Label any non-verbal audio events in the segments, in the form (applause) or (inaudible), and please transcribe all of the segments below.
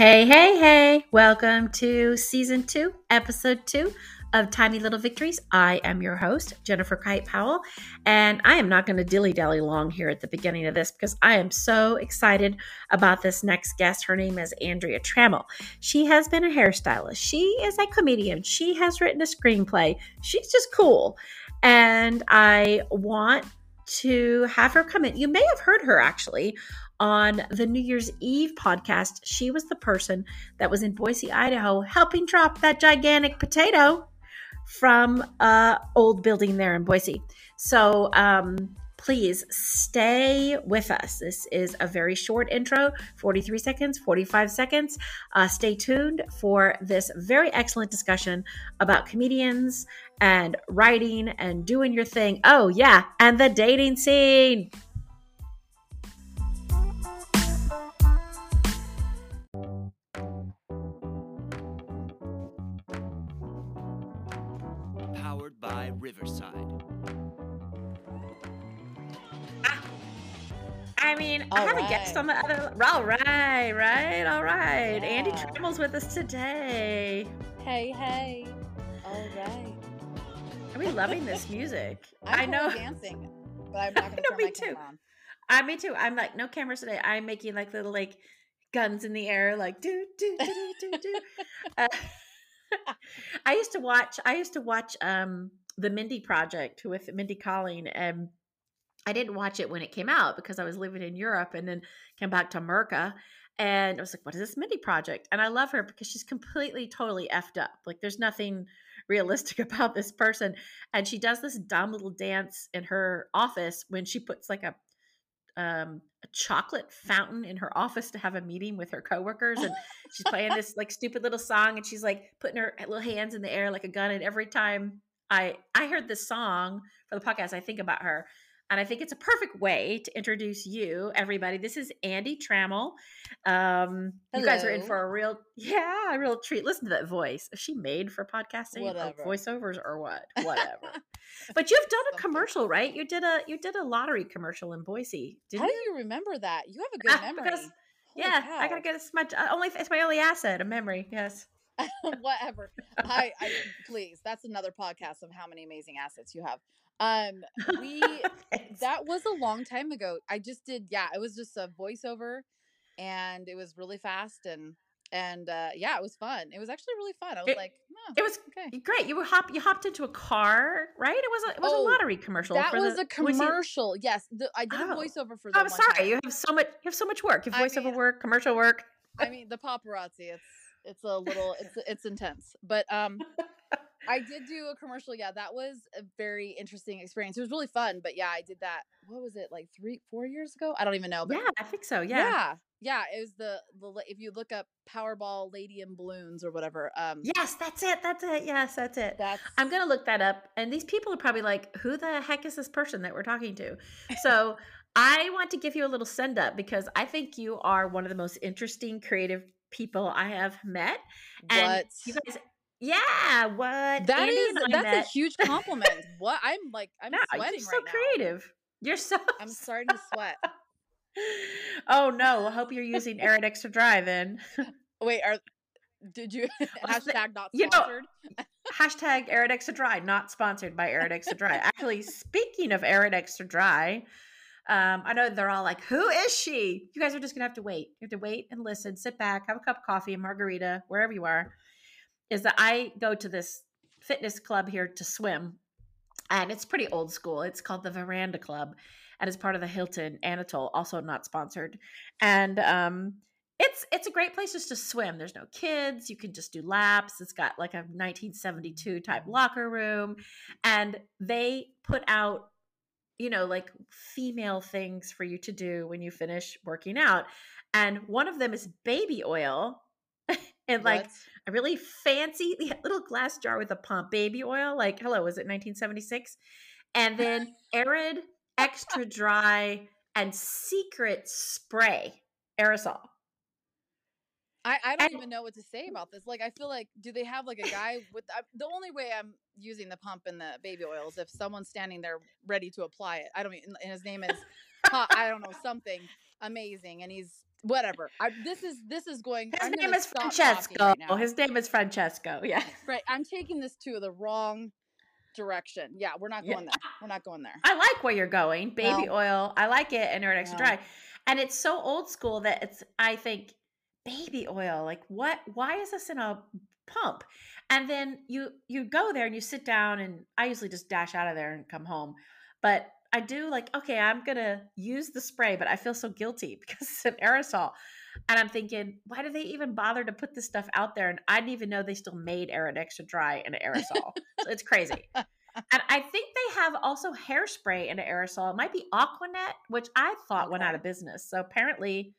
Hey, hey, hey. Welcome to season two, episode two of Tiny Little Victories. I am your host, Jennifer Kite Powell, and I am not going to dilly dally long here at the beginning of this because I am so excited about this next guest. Her name is Andrea Trammell. She has been a hairstylist, she is a comedian, she has written a screenplay. She's just cool. And I want to have her come in. You may have heard her actually on the New Year's Eve podcast. She was the person that was in Boise, Idaho, helping drop that gigantic potato from a old building there in Boise. So um, please stay with us. This is a very short intro 43 seconds, 45 seconds. Uh, stay tuned for this very excellent discussion about comedians and writing and doing your thing. Oh, yeah, and the dating scene. Riverside. I mean, I All have a guest right. on the other. All right, right, all right. Andi Trammell's with us today. Hey, hey. All right. Are we loving this music? (laughs) I I'm know. dancing, but I'm (laughs) not I going know, to turn me my too. camera on. I me too. I'm like no cameras today. I'm making like little like guns in the air, like do do do do do do. (laughs) Uh, I used to watch. I used to watch um the Mindy Project with Mindy Kaling, and I didn't watch it when it came out because I was living in Europe, and then came back to America. And I was like, "What is this Mindy Project?" And I love her because she's completely, totally effed up. Like, there's nothing (laughs) realistic (laughs) about this person. And she does this dumb little dance in her office when she puts like a um, a chocolate fountain in her office to have a meeting with her coworkers, and she's playing this like stupid little song, and she's like putting her little hands in the air like a gun. And every time I I heard this song for the podcast, I think about her, and I think it's a perfect way to introduce you, everybody. This is Andi Trammell. Um, you guys are in for a real (laughs) yeah, a real treat. Listen to that voice. Is she made for podcasting Whatever. or voiceovers or what? (laughs) Whatever. but you've done a commercial, right? You did a you did a lottery commercial in Boise, didn't How do you? remember that? You have a (laughs) good memory. because- yeah, I gotta get it's my uh, only it's my only asset, a memory. Yes. (laughs) Whatever. I, I please. That's another podcast of how many amazing assets you have. Um, we (laughs) that was a long time ago. I just did. Yeah, it was just a voiceover, and it was really fast and and uh, yeah, it was fun. It was actually really fun. I was It- like, oh, it was okay. great. You were hop you hopped into a car, right? It was a it was Oh, a lottery commercial. That was the a commercial. Yes, the, I did a Oh. voiceover for Oh, them. I'm sorry. time. You have so much you have so much work. You have I voiceover mean- work, commercial work. I mean, the paparazzi. It's it's a little it's it's intense, but um, I (laughs) did do a commercial. Yeah, that was a very interesting experience. It was really fun, but yeah, I did that. What was it like three, four years ago? I don't even know. But Yeah, I think so. Yeah. yeah, yeah, It was the the if you look up Powerball Lady in Balloons or whatever. Um, Yes, that's it. That's it. Yes, that's it. that's I'm gonna look that up, and these people are probably like, "Who the heck is this person that we're talking to?" So (laughs) I want to give you a little send up because I think you are one of the most interesting, creative people I have met. And what you guys, yeah, what that Andi is. That's met- a huge compliment. what I'm like, I'm Yeah, sweating you're so right now. creative. You're so. (laughs) I'm starting to sweat. (laughs) oh no! I hope you're using Arid Extra Dry then. (laughs) Wait, are did you hashtag not you know- sponsored? Hashtag Arid Extra Dry, not sponsored by Arid Extra Dry. Actually, speaking of Arid Extra Dry, um, I know they're all like, "Who is she?" You guys are just gonna have to wait. You have to wait and listen. Sit back, have a cup of coffee, a margarita, wherever you are. Is that I go to this fitness club here to swim, and it's pretty old school. It's called the Veranda Club, and it's part of the Hilton Anatole, also not sponsored. And um, it's it's a great place just to swim. There's no kids. You can just do laps. It's got like a 1972 type locker room, and they put out you know like female things for you to do when you finish working out. And one of them is baby oil. (laughs) and like What? a really fancy (laughs) little glass jar with a pump baby oil like hello was it 1976 and then (laughs) arid extra dry and secret spray aerosol I, I don't And- even know what to say mm. about this. Like, I feel like, do they have like a guy with I, the only way I'm using the pump and the baby oil is if someone's standing there ready to apply it. I don't mean, and his name is, I don't know, something amazing. And he's whatever. I, this is this is going. His I'm name is Francesco. right now. His name is Francesco. Yeah. (laughs) right. I'm taking this to the wrong direction. Yeah, we're not Yeah. going there. We're not going there. I like where you're going. Baby No. oil. I like it and Extra No. Dry. And it's so old school that it's I think baby oil. Like what why is this in a pump? And then you you go there and you sit down and I usually just dash out of there and come home. But I do like, okay, I'm gonna use the spray, but I feel so guilty (laughs) because it's an aerosol. And I'm thinking, why do they even bother to put this stuff out there? And I didn't even know they still made Arid Extra Dry in an aerosol. so it's crazy. (laughs) And I think they have also hairspray in an aerosol. It might be Aquanet, which I thought went out of business. So apparently,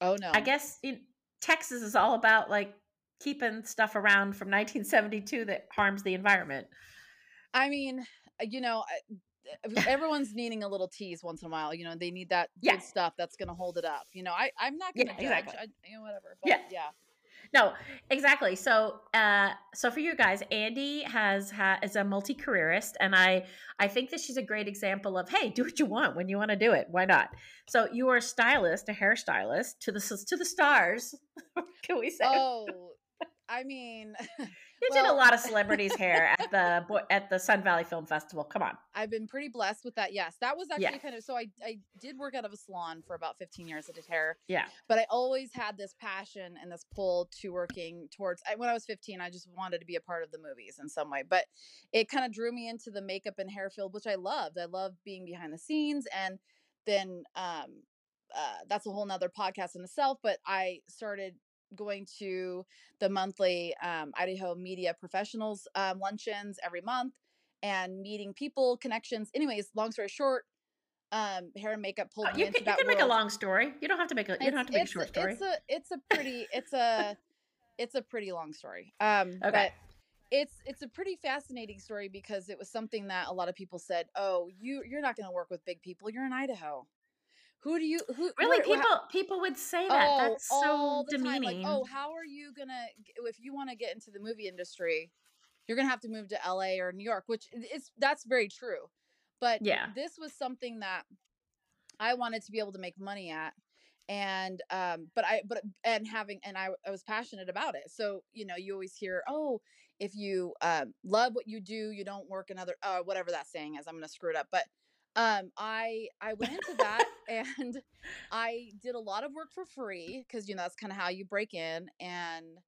Oh no. I guess in, Texas is all about like keeping stuff around from 1972 that harms the environment. I mean, uh, you know, everyone's (laughs) needing a little tease once in a while. You know, they need that Yeah. good stuff that's going to hold it up. You know, I I'm not going to judge. exactly. I, you know, whatever. But Yeah. yeah. No, exactly. So, uh, so for you guys, Andi has ha- is a multi careerist, and I I think that she's a great example of hey, do what you want when you want to do it. Why not? So you are a stylist, a hairstylist to the to the stars. (laughs) Can we say? Oh, I mean, (laughs) you did a lot of celebrities' hair at the (laughs) at the Sun Valley Film Festival. Come on. I've been pretty blessed with that. Yes, that was actually Yeah. kind of so. I I did work out of a salon for about 15 years. I did hair, Yeah. but I always had this passion and this pull to working towards. I, when I was 15, I just wanted to be a part of the movies in some way. But it kind of drew me into the makeup and hair field, which I loved. I loved being behind the scenes, and then um, uh, that's a whole nother podcast in itself. But I started going to the monthly um, Idaho Media Professionals um, luncheons every month and meeting people, connections. Anyways, long story short, um, hair and makeup pulled me you can, you can make a long story. You don't have to make a you don't have to make a short story. It's a it's a pretty (laughs) it's a it's a pretty long story. Um Okay. but it's it's a pretty fascinating story because it was something that a lot of people said, "Oh, you you're not going to work with big people. You're in Idaho." Who do you who really, what- wha- people people would say that. Oh, That's so all the time, demeaning. Like, oh, how are you gonna if you want to get into the movie industry? You're gonna have to move to LA or New York, which is that's very true. But Yeah. this was something that I wanted to be able to make money at, and um, but I but and having and I I was passionate about it. So you know, you always hear, oh, if you um, love what you do, you don't work another uh, whatever that saying is. I'm gonna screw it up, but um i i went into that (laughs) and i did a lot of work for free because you know that's kind of how you break in and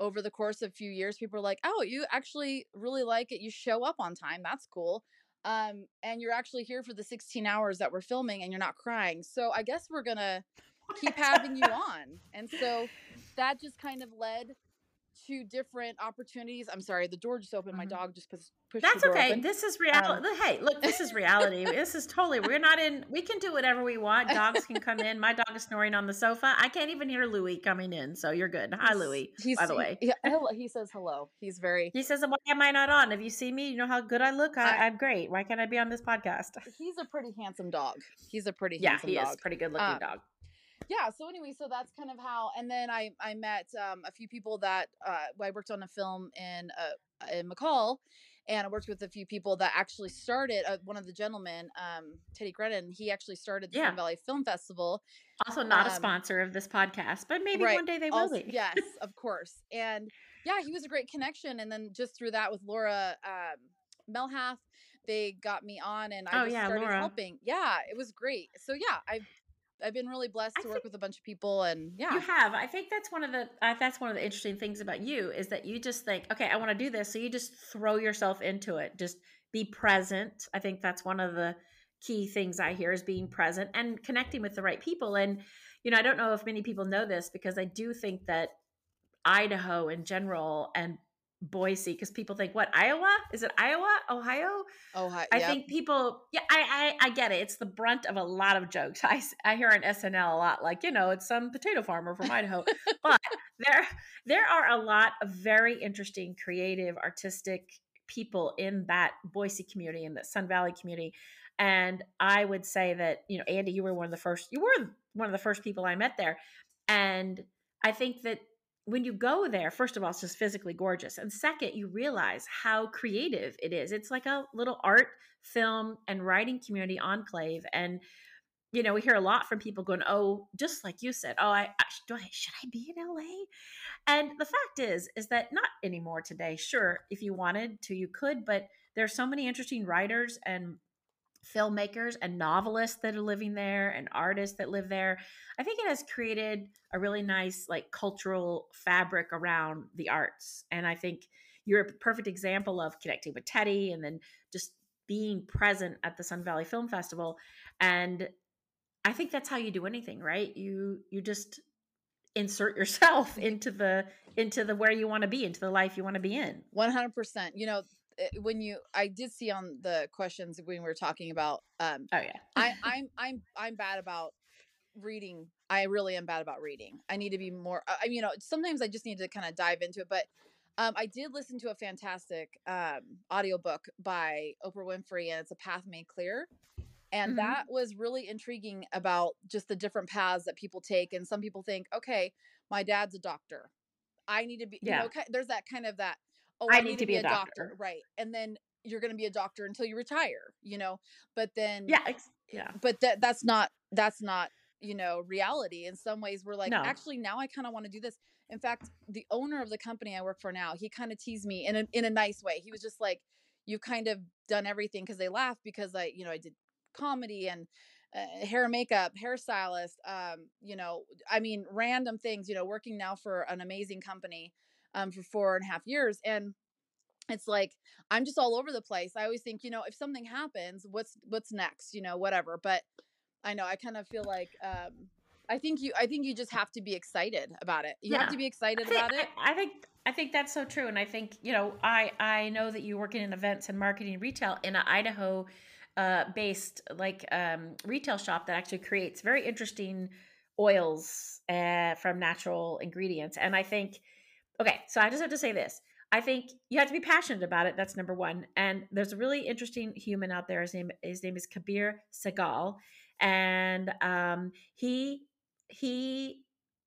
over the course of a few years people are like oh you actually really like it. You show up on time. That's cool. Um and you're actually here for the 16 hours that we're filming and you're not crying. So i guess we're gonna keep having you (laughs) on. And so that just kind of led to different opportunities i'm sorry the door just opened my Mhm. dog just pushed, pushed That's okay. open. This is reality. Um, hey, look, this is reality. this is totally. We're not in. We can do whatever we want. Dogs can come in. My dog is snoring on the sofa. I can't even hear Louis coming in. So you're good. Hi, Louis. He's, by the way, hello, he says hello. He's very. he says, "Why am I not on? If you see me, you know how good I look. I, I'm great. Why can't I be on this podcast?" He's a pretty handsome dog. He's a pretty Yeah, handsome he dog. is pretty good looking Um, dog. Yeah. So anyway, so that's kind of how. And then I I met um, a few people that uh, I worked on a film in uh, in McCall, and I worked with a few people that actually started. Uh, one of the gentlemen, um, Teddy Grennan, he actually started the Yeah. Sun Valley Film Festival. Also, not a um, sponsor of this podcast, but maybe right, one day they will Also- be. yes, (laughs) of course. And yeah, he was a great connection. And then just through that with Laura um, Melhath, they got me on, and I Oh, just yeah, started Laura. helping. Yeah, it was great. So yeah, I've I've been really blessed to work with a bunch of people, and yeah, You have. I think that's one of the uh, that's one of the interesting things about you is that you just think, okay, I want to do this, so you just throw yourself into it. Just be present. I think that's one of the key things I hear is being present and connecting with the right people. And you know, I don't know if many people know this because I do think that Idaho in general and Boise, because people think, what Iowa? Is it Iowa? Ohio? oh hi, I yep. think people, yeah, I, I, I get it. It's the brunt of a lot of jokes. (laughs) I I hear on SNL a lot, like you know, it's some potato farmer from Idaho. (laughs) but there, there are a lot of very interesting, creative, artistic people in that Boise community in the Sun Valley community. And I would say that you know, Andi, you were one of the first. You were one of the first people I met there, and I think that when you go there, first of all, it's just physically gorgeous. And second, you realize how creative it is. It's like a little art, film, and writing community enclave. And you know, we hear a lot from people going, "Oh, just like you said, oh, I, I do I should I be in LA?" And the fact is, is that not anymore today. Sure, if you wanted to, you could, but there's so many interesting writers and filmmakers and novelists that are living there and artists that live there. I think it has created a really nice like cultural fabric around the arts. And I think you're a perfect example of connecting with Teddy and then just being present at the Sun Valley Film Festival. And I think that's how you do anything, right? You you just insert yourself (laughs) into the into the where you want to be, into the life you want to be in. 100%. You know, when you I did see on the questions when we were talking about um Oh yeah. I I'm I'm I'm bad about reading. I really am bad about reading. I need to be more I you know, sometimes I just need to kind of dive into it, but um, I did listen to a fantastic um, audiobook by Oprah Winfrey, and it's A Path Made Clear. And Mhm. that was really intriguing about just the different paths that people take. And some people think, okay, my dad's a doctor. I need to be, you Yeah. know, ki- there's that kind of that, oh, I need to be a doctor. doctor. Right. And then you're going to be a doctor until you retire, you know, but then, Yeah, ex- yeah. but that that's not, that's not, you know, reality. In some ways, we're like, No. actually, now I kind of want to do this. In fact, the owner of the company I work for now, he kind of teased me in a, in a nice way. He was just like, you've kind of done everything because they laugh because I, you know, I did comedy and uh, hair and makeup, hairstylist, um, you know, I mean, random things, you know, working now for an amazing company um, for four and a half years. And it's like, I'm just all over the place. I always think, you know, if something happens, what's, what's next, you know, whatever. But I know I kind of feel like, um, I think you, I think you just have to be excited about it. You have to be excited think, about it. I, I think I think that's so true, and I think you know I I know that you work in events and marketing retail in an Idaho uh, based like um, retail shop that actually creates very interesting oils uh, from natural ingredients, and I think okay, so I just have to say this. I think you have to be passionate about it. That's number one. And there's a really interesting human out there. His name his name is Kabir Sehgal, and um, he he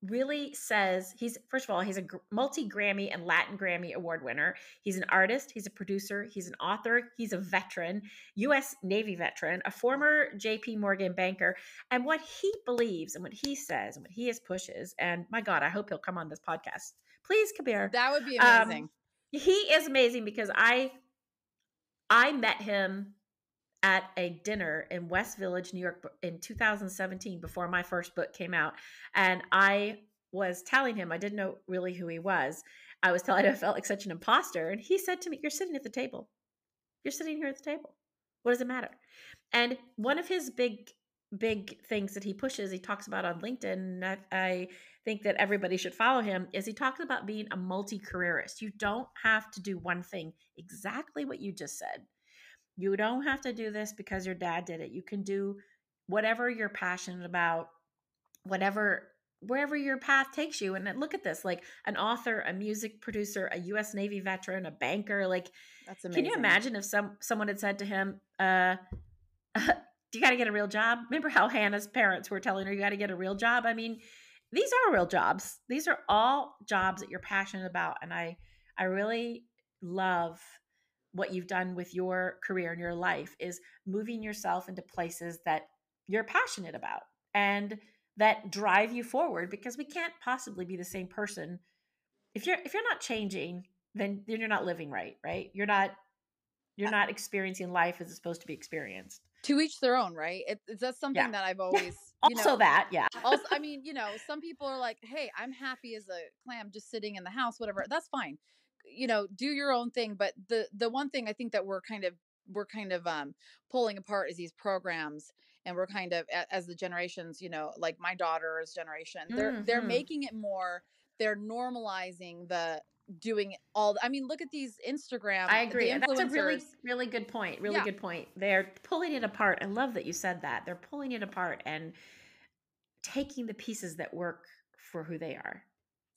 really says he's first of all he's a multi Grammy and Latin Grammy award winner. He's an artist, he's a producer, he's an author, he's a veteran, U.S. Navy veteran, a former J.P. Morgan banker, and what he believes and what he says and what he is pushes. And my God, I hope he'll come on this podcast. Please, Kabir. That would be Um, amazing. He is amazing because I I met him at a dinner in West Village, New York in 2017 before my first book came out and I was telling him I didn't know really who he was. I was telling him I felt like such an imposter and he said to me you're sitting at the table. You're sitting here at the table. What does it matter? And one of his big big things that he pushes, he talks about on LinkedIn, and I, I think that everybody should follow him, is he talks about being a multi careerist. You don't have to do one thing, exactly what you just said. You don't have to do this because your dad did it. You can do whatever you're passionate about, whatever wherever your path takes you. And look at this like an author, a music producer, a US Navy veteran, a banker, like That's amazing. can you imagine if some someone had said to him, uh, (laughs) "You got to get a real job"? Remember how Hannah's parents were telling her, "You got to get a real job." I mean, these are real jobs. These are all jobs that you're passionate about, and I I really love what you've done with your career and your life is moving yourself into places that you're passionate about and that drive you forward because we can't possibly be the same person if you're if you're not changing then then you're not living right right you're not you're not experiencing life as it's supposed to be experienced To each their own, right? It, it's that's something Yeah. that I've (laughs) always you also know, that yeah also i (laughs) mean you know some people are like hey i'm happy as a clam just sitting in the house whatever that's fine you know do your own thing but the the one thing i think that we're kind of we're kind of um pulling apart is these programs and we're kind of as the generations you know like my daughter's generation they're they're Mhm. making it more they're normalizing the doing all i mean look at these instagram i the agree that's a really really good point really Yeah. good point they're pulling it apart i love that you said that they're pulling it apart and taking the pieces that work for who they are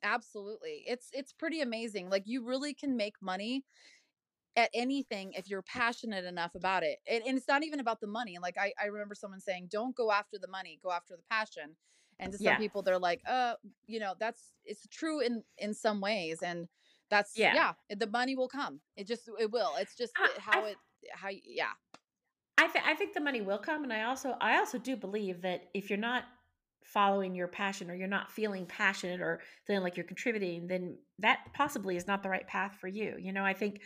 Absolutely. It's it's pretty amazing. Like you really can make money at anything if you're passionate enough about it. And, and it's not even about the money. Like I, I remember someone saying, don't go after the money, go after the passion. And to some Yeah. people they're like, uh, you know, that's it's true in in some ways. And that's Yeah. yeah, eh, the money will come. It just it will. It's just it- how I- it how yeah. I think I think the money will come, and I also I also do believe that if you're not following your passion or you're not feeling passionate or feeling like you're contributing, then that possibly is not the right path for you. You know, I think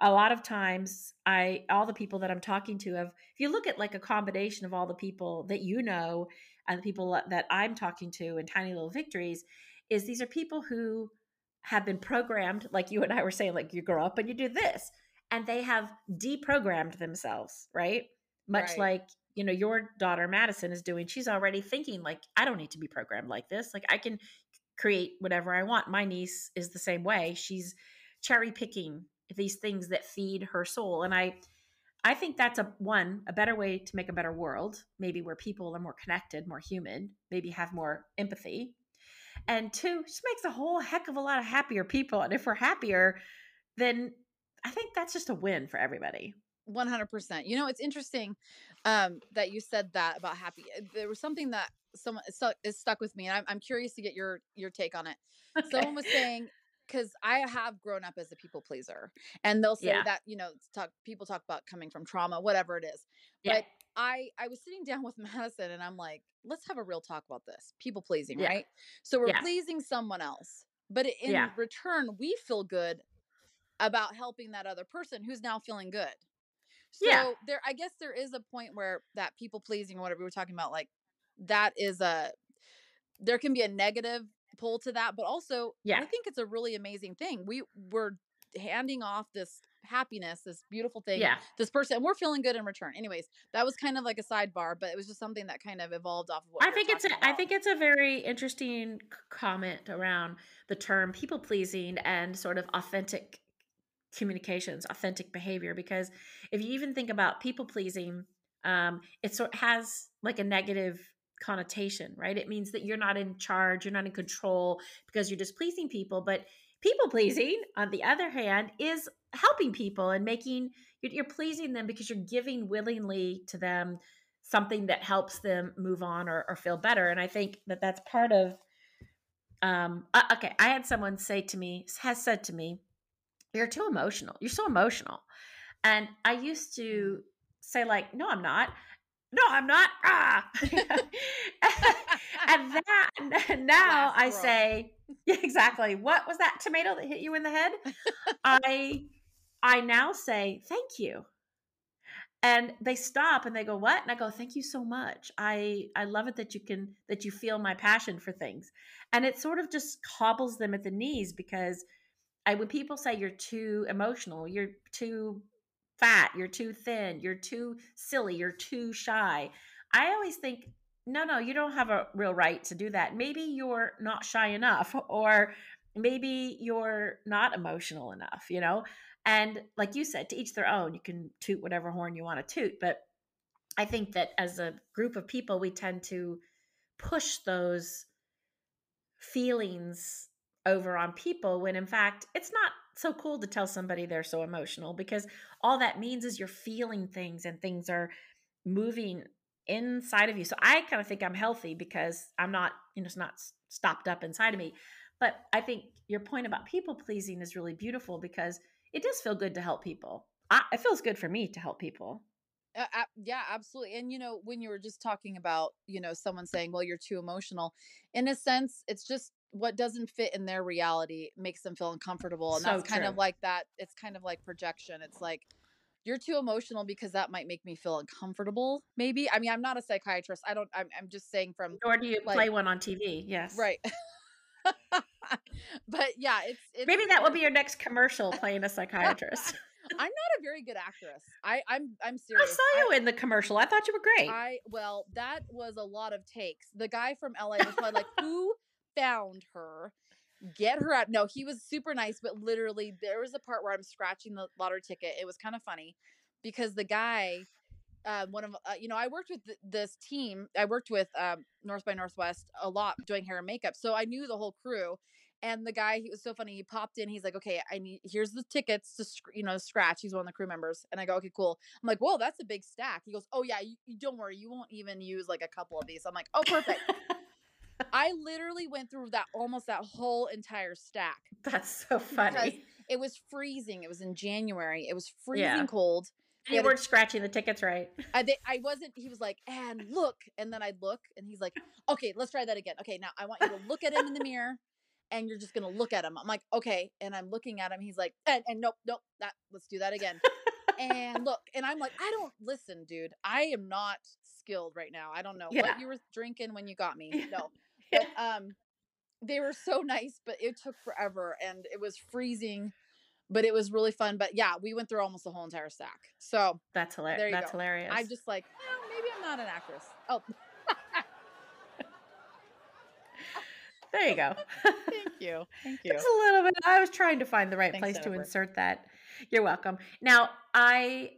a lot of times I all the people that I'm talking to have if you look at like a combination of all the people that you know and the people that I'm talking to in Tiny Little Victories is these are people who have been programmed like you and I were saying like you grow up and you do this and they have deprogrammed themselves, right? Much Right. like you know your daughter Madison is doing. She's already thinking like I don't need to be programmed like this. Like I can create whatever I want. My niece is the same way. She's cherry picking these things that feed her soul and I I think that's a one a better way to make a better world, maybe where people are more connected, more human, maybe have more empathy. And two, just makes a whole heck of a lot of happier people. And if we're happier, then I think that's just a win for everybody. 100%. You know, it's interesting um, that you said that about happy. uh, There was something that someone stuck, it stuck with me, and I'm, I'm curious to get your your take on it. Someone was saying because I have grown up as a people pleaser, and they'll say Yeah. that you know talk people talk about coming from trauma, whatever it is. Yeah. But I I was sitting down with (laughs) Madison, and I'm like, let's have a real talk about this. People pleasing, Yeah. right? So we're Yeah. pleasing someone else, but in Yeah. return, we feel good about helping that other person who's now feeling good. So there I guess there is a point where that people pleasing or whatever we were talking about, like that is a there can be a negative pull to that, but also Yeah. I think it's a really amazing thing. We we're handing off this happiness, this beautiful thing, Yeah. this person, and we're feeling good in return. Anyways, that was kind of like a sidebar, but it was just something that kind of evolved off of what I we think it's a I about. think it's a very interesting comment around the term people pleasing and sort of authentic communications, authentic behavior. Because if you even think about people pleasing, um, it sort has like a negative connotation, right? It means that you're not in charge, you're not in control because you're just pleasing people. But people pleasing, on the other hand, is helping people and making you're, you're pleasing them because you're giving willingly to them something that helps them move on or, or feel better. And I think that that's part of. Um, uh, okay, I had someone say to me, has said to me, "You're too emotional. You're so emotional," and I used to say like, "No, I'm not. No, I'm not." Ah, (laughs) and that now I say, yeah, exactly. What was that tomato that hit you in the head? I I now say thank you. And they stop and they go, "What?" And I go, "Thank you so much. I I love it that you can that you feel my passion for things." And it sort of just cobbles them at the knees because I when people say you're too emotional, you're too fat, you're too thin, you're too silly, you're too shy. I always think, no, no, you don't have a real right to do that. Maybe you're not shy enough, (laughs) or maybe you're not emotional enough, you know? And like you said, to each their own, you can toot whatever horn you want to toot. But I think that as a group of people, we tend to push those feelings over on people when in fact it's not so cool to tell somebody they're so emotional because all that means is you're feeling things and things are moving inside of you. So I kind of think I'm healthy because I'm not, you know, it's not stopped up inside of me. But I think your point about people pleasing is really beautiful because it does feel good to help people. I, it feels good for me to help people. Uh, yeah, absolutely. And you know, when you were just talking about, you know, someone saying, "Well, you're too emotional," in a sense, it's just what doesn't fit in their reality makes them feel uncomfortable, and So that's kind of like that. It's kind of like projection. It's like you're too emotional because that might make me feel uncomfortable. Maybe. I mean, I'm not a psychiatrist. I don't. I'm. I'm just saying from Nor do you Like- play one on TV. Yes. right. (laughs) but yeah, it's, it's Maybe that will be your next commercial playing a psychiatrist. (laughs) I'm not a very good actress. I I'm I'm serious I saw you in the commercial. I thought you were great. I well, that was a lot of takes. The guy from LA was like, "Who found her? Get her out!" No, he was super nice, but literally, there was a part where I'm scratching the lottery ticket. It was kind of funny because the guy, uh, one of uh, you know, I worked with th- this team. I worked with um, North by Northwest a lot doing hair and makeup, so I knew the whole crew. And the guy, he was so funny. He popped in. He's like, "Okay, I need here's the tickets to sc- you know scratch." He's one of the crew members, and I go, "Okay, cool." I'm like, "Whoa, that's a big stack." He goes, "Oh yeah, you, you don't worry, you won't even use like a couple of these." I'm like, "Oh, perfect." I literally went through that almost that whole entire stack. That's so funny. It was freezing. It was in January. It was freezing Yeah. cold. He You weren't scratching the tickets right. I, they, I wasn't. He was like, and look, and then I'd look, and he's like, okay, let's try that again. Okay, now I want you to look at him in the mirror, and you're just gonna look at him. I'm like, okay, and I'm looking at him. He's like, and, and nope, nope, that let's do that again. and (laughs) look, and I'm like, I don't listen, dude. I am not skilled right now. I don't know Yeah. what you were drinking when you got me. No, but (laughs) um, they were so nice, but it took forever, and it was freezing. But it was really fun. But yeah, we went through almost the whole entire stack. So That's hilarious. That's go. hilarious. I'm just like, oh, maybe I'm not an actress. Oh, (laughs) there you go. (laughs) thank you, thank you. Just a little bit. I was trying to find the right Thanks, place to insert that. You're welcome. Now, I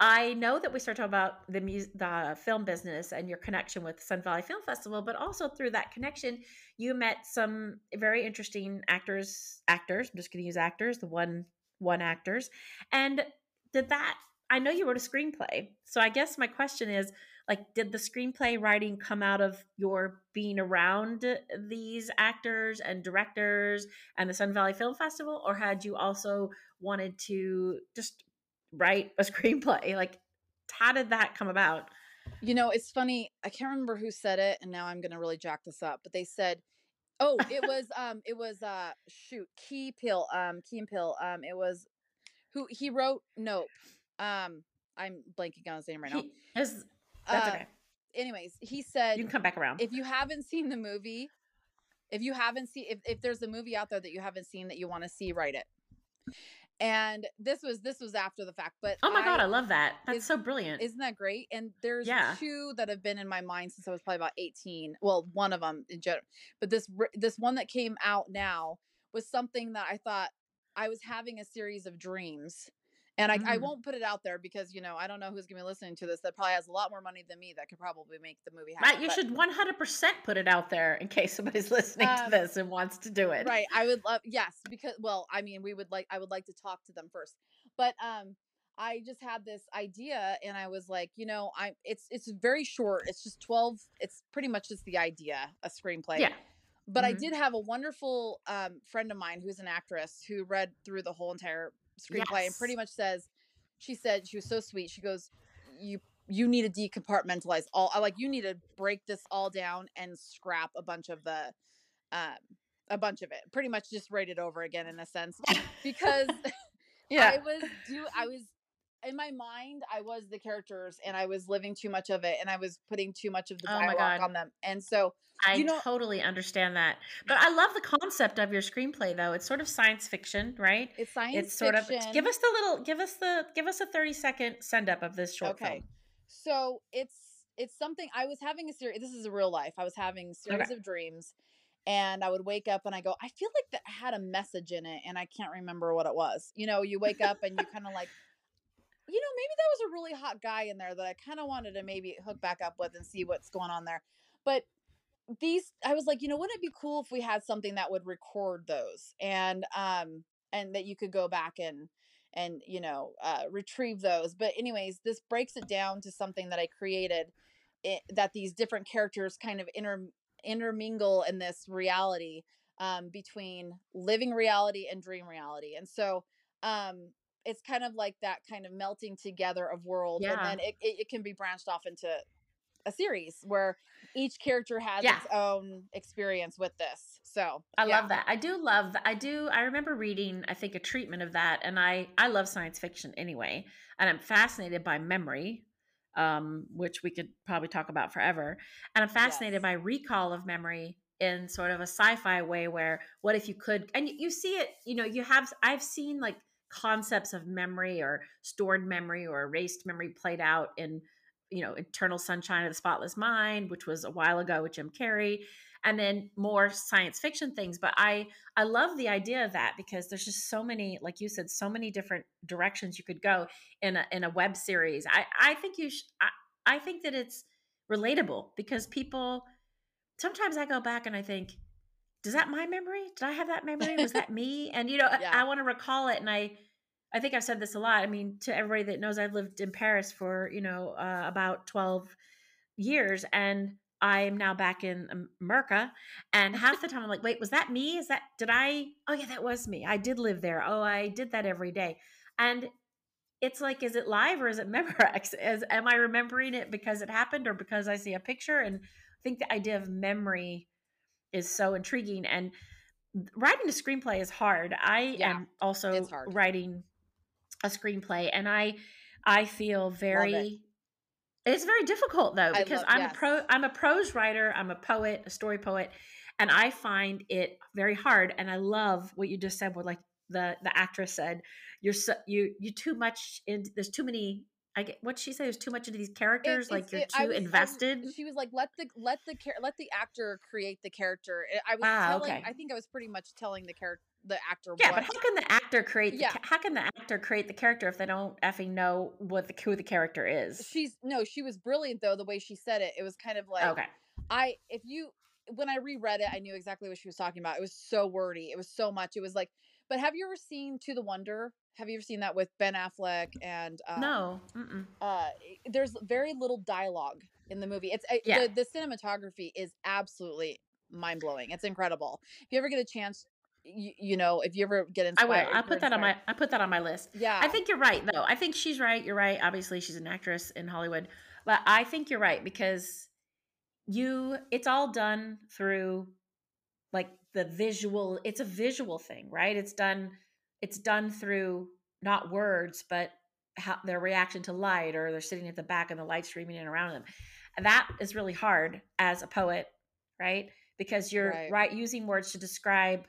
I know that we started talking about the mus- the film business and your connection with Sun Valley Film Festival, but also through that connection, you met some very interesting actors. Actors. I'm just going to use actors. The one one actors, and did that. I know you wrote a screenplay, so I guess my question is like did the screenplay writing come out of your being around these actors and directors and the Sun Valley Film Festival or had you also wanted to just write a (laughs) screenplay like how did that come about You know, it's funny. I can't remember who said it, and now I'm gonna really jack this up. But they said, "Oh, it (laughs) was um, it was uh, shoot, Key Peele, um, Key and Peele, um, it was who he wrote Nope. Um, I'm blanking on his name right now. He- that's Uh, okay Anyways, he said, you can come back around if you haven't seen the movie, if you haven't seen if, if there's a movie out there that you haven't seen that you want to see, write it. And this was this was after the fact, but oh my I- god i love that that's is- so brilliant isn't that great? And there's Yeah. two that have been in my mind since I was probably about 18. Well, one of them in general, but this this one that came out now was something that I thought I was having a series of dreams. And I, I Mm. won't put it out there because you know I don't know who's gonna be listening to this that probably has a lot more money than me that could probably make the movie happen. right you should 100% put it out there in case somebody's (laughs) listening to Um, this and wants to do it right i would love yes because well i mean we would like i would like to talk to them first but um i just had this idea and i was like you know i it's it's very short it's just 12 it's pretty much just the idea a screenplay yeah but i Mhm. did have a wonderful um friend of mine who's an actress who read through the whole entire screenplay and pretty much says she said she was so sweet she goes you you need to decompartmentalize all I like you need to break this all down and scrap a bunch of the um a bunch of it. Pretty much just write it over again in a sense (laughs) because yeah, (laughs) I was do I was in my mind I was the characters and I was living too much of it and I was putting too much of the Oh my dialogue God. on them and so I you know- totally understand that. But I love the concept of your screenplay though. It's sort of science fiction, right? it's science it's sort fiction. of give us the little give us the give us a 30 second send up of this short okay film. so it's it's something i was having a series this is a real life i was having a series Okay. of dreams and i would wake up and i go i feel like that had a message in it and i can't remember what it was you know you wake up and you kind of like you know maybe that was a really hot guy in there that i kind of wanted to maybe hook back up with and see what's going on there. But these i was like you know wouldn't it be cool if we had something that would record those and um and that you could go back and and you know uh, retrieve those? But anyways this breaks it down to something that i created it, that these different characters kind of inter intermingle in this reality um, between living reality and dream reality. And so um it's kind of like that kind of melting together of worlds and then it, it, it can be branched off into a series where each character has Yeah. its own experience with this so I yeah. love that. I do love that. I do. I remember reading, I think, a treatment of that, and I I love science fiction anyway, and I'm fascinated by memory, um, which we could probably talk about forever. And I'm fascinated Yes. by recall of memory in sort of a sci-fi way, where what if you could, and you, you see it. You know, you have. I've seen like concepts of memory or stored memory or erased memory played out in you know eternal sunshine of the spotless mind which was a while ago with jim carrey and then more science fiction things. But i i love the idea of that because there's just so many like you said so many different directions you could go in a in a web series. I i think you sh- I, I think that it's relatable because people sometimes i go back and i think does that my memory did i have that memory was that (laughs) me and you know I- Yeah. i want to recall it and i I think I've said this a lot. I mean, to everybody that knows, I've lived in Paris for you know uh, about twelve years, and I'm now back in Am- America. And half the time, I'm like, "Wait, was that me? Is that did I? Oh yeah, that was me. I did live there. Oh, I did that every day." And it's like is it live or is it (laughs) memorex is am i remembering it because it happened or because i see a picture and i think the idea of memory is so intriguing and writing a screenplay is hard. I Yeah, am also writing a screenplay and i i feel very it's very difficult though because love- i'm yes. a pro i'm a prose writer i'm a poet a story poet and i find it very hard and i love what you just said with like the the actress said you're so you you too much in there's too many i get what she say there's too much into these It- characters like you're it- too was- I was- invested she was like, "Let the let the let the actor create the character." I- I was Ah, telling. okay. I think I was pretty much telling the character, the actor. yeah what, but how can the actor create Yeah. ca- how can the actor create the character if they don't effing know what the who the character is she's no, she was brilliant though. The way she said it, it was kind of like okay I if you when I reread it, I knew exactly what she was talking about. It was so wordy. It was so much. It was like, but have you ever seen To the Wonder? Have you ever seen that with Ben Affleck and um, no uh there's very little dialogue in the movie it's uh, Yeah. the, the cinematography is absolutely mind-blowing it's incredible if you ever get a chance you, you know if you ever get i will i put that on my i put that on my list yeah I think you're right, though. I think she's right. You're right. Obviously, she's an actress in Hollywood, but I think you're right because you, it's all done through like the visual. It's a visual thing, right? It's done. It's done through not words, but how their reaction to light, or they're sitting at the back and the light streaming in around them. And that is really hard as a poet, right? Because you're Right. right using words to describe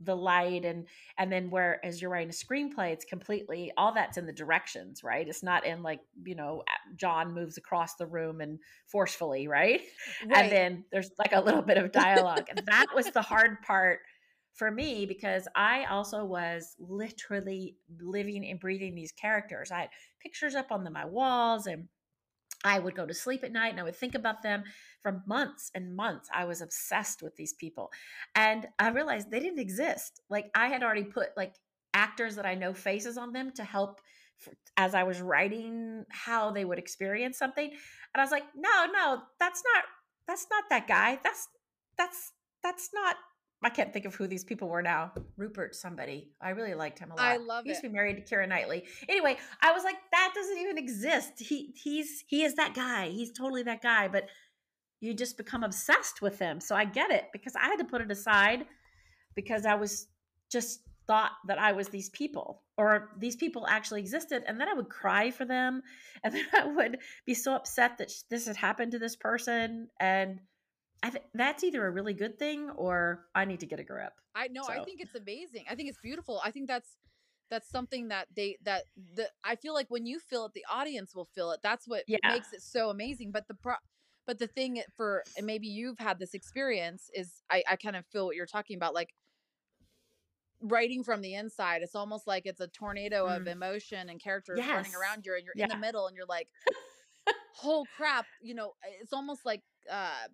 the light and and then where as you're writing a screenplay it's completely all that's in the directions right? It's not in like you know john moves across the room and forcefully right, (laughs) right. and then there's like a little bit of dialogue. And that was the hard part for me because i also was literally living and breathing these characters. I had pictures up on the, my walls and I would go to sleep at night and I would think about them for months and months. I was obsessed with these people. And I realized they didn't exist. Like I had already put like actors that I know faces on them to help for, as I was writing how they would experience something. And I was like, "No, no, that's not that's not that guy. That's that's that's not I can't think of who these people were now. Rupert somebody. I really liked him a lot. I love he used it. to be married to Keira Knightley. Anyway, I was like, that doesn't even exist. He he's he is that guy. He's totally that guy. But you just become obsessed with them. So I get it because I had to put it aside because I was just thought that I was these people or these people actually existed. And then I would cry for them. (laughs) And then I would be so upset that this had happened to this person. And I th- that's either a really good thing or I need to get a grip. I know. I think it's amazing. I think it's beautiful. I think that's that's something that they that the I feel like when you feel it, the audience will feel it. That's what Yeah. makes it so amazing. But the pro- but the thing for and maybe you've had this experience is I I kind of feel what you're talking about. Like writing from the inside, it's almost like it's a tornado of Mm. emotion and characters running around you, and you're in the middle, and you're like, (laughs) "Whole crap!" You know, it's almost like. uh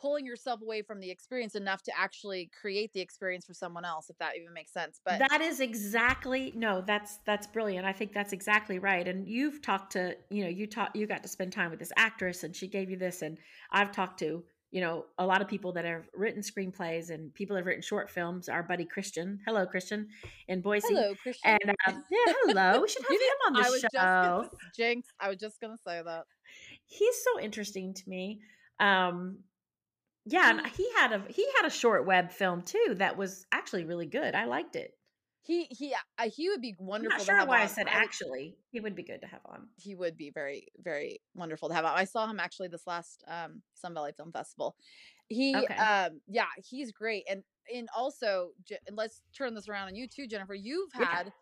pulling yourself away from the experience enough to actually create the experience for someone else if that even makes sense but that is exactly no that's that's brilliant i think that's exactly right and you've talked to you know you talked you got to spend time with this actress and she gave you this and i've talked to you know a lot of people that have written screenplays and people have written short films our buddy christian hello christian in boise hello christian. and um, (laughs) yeah hello we should have him on the i was show just gonna, jinx i was just gonna say that. He's so interesting to me um yeah and he had a he had a short web film too that was actually really good. I liked it. He he uh, he would be i'm wonderful not to sure have why i said actually. He would be good to have on. He would be very very wonderful to have on. i saw him actually this last um sun valley film festival. He Okay. um yeah he's great and and also and let's turn this around on you too jennifer. You've Yeah. had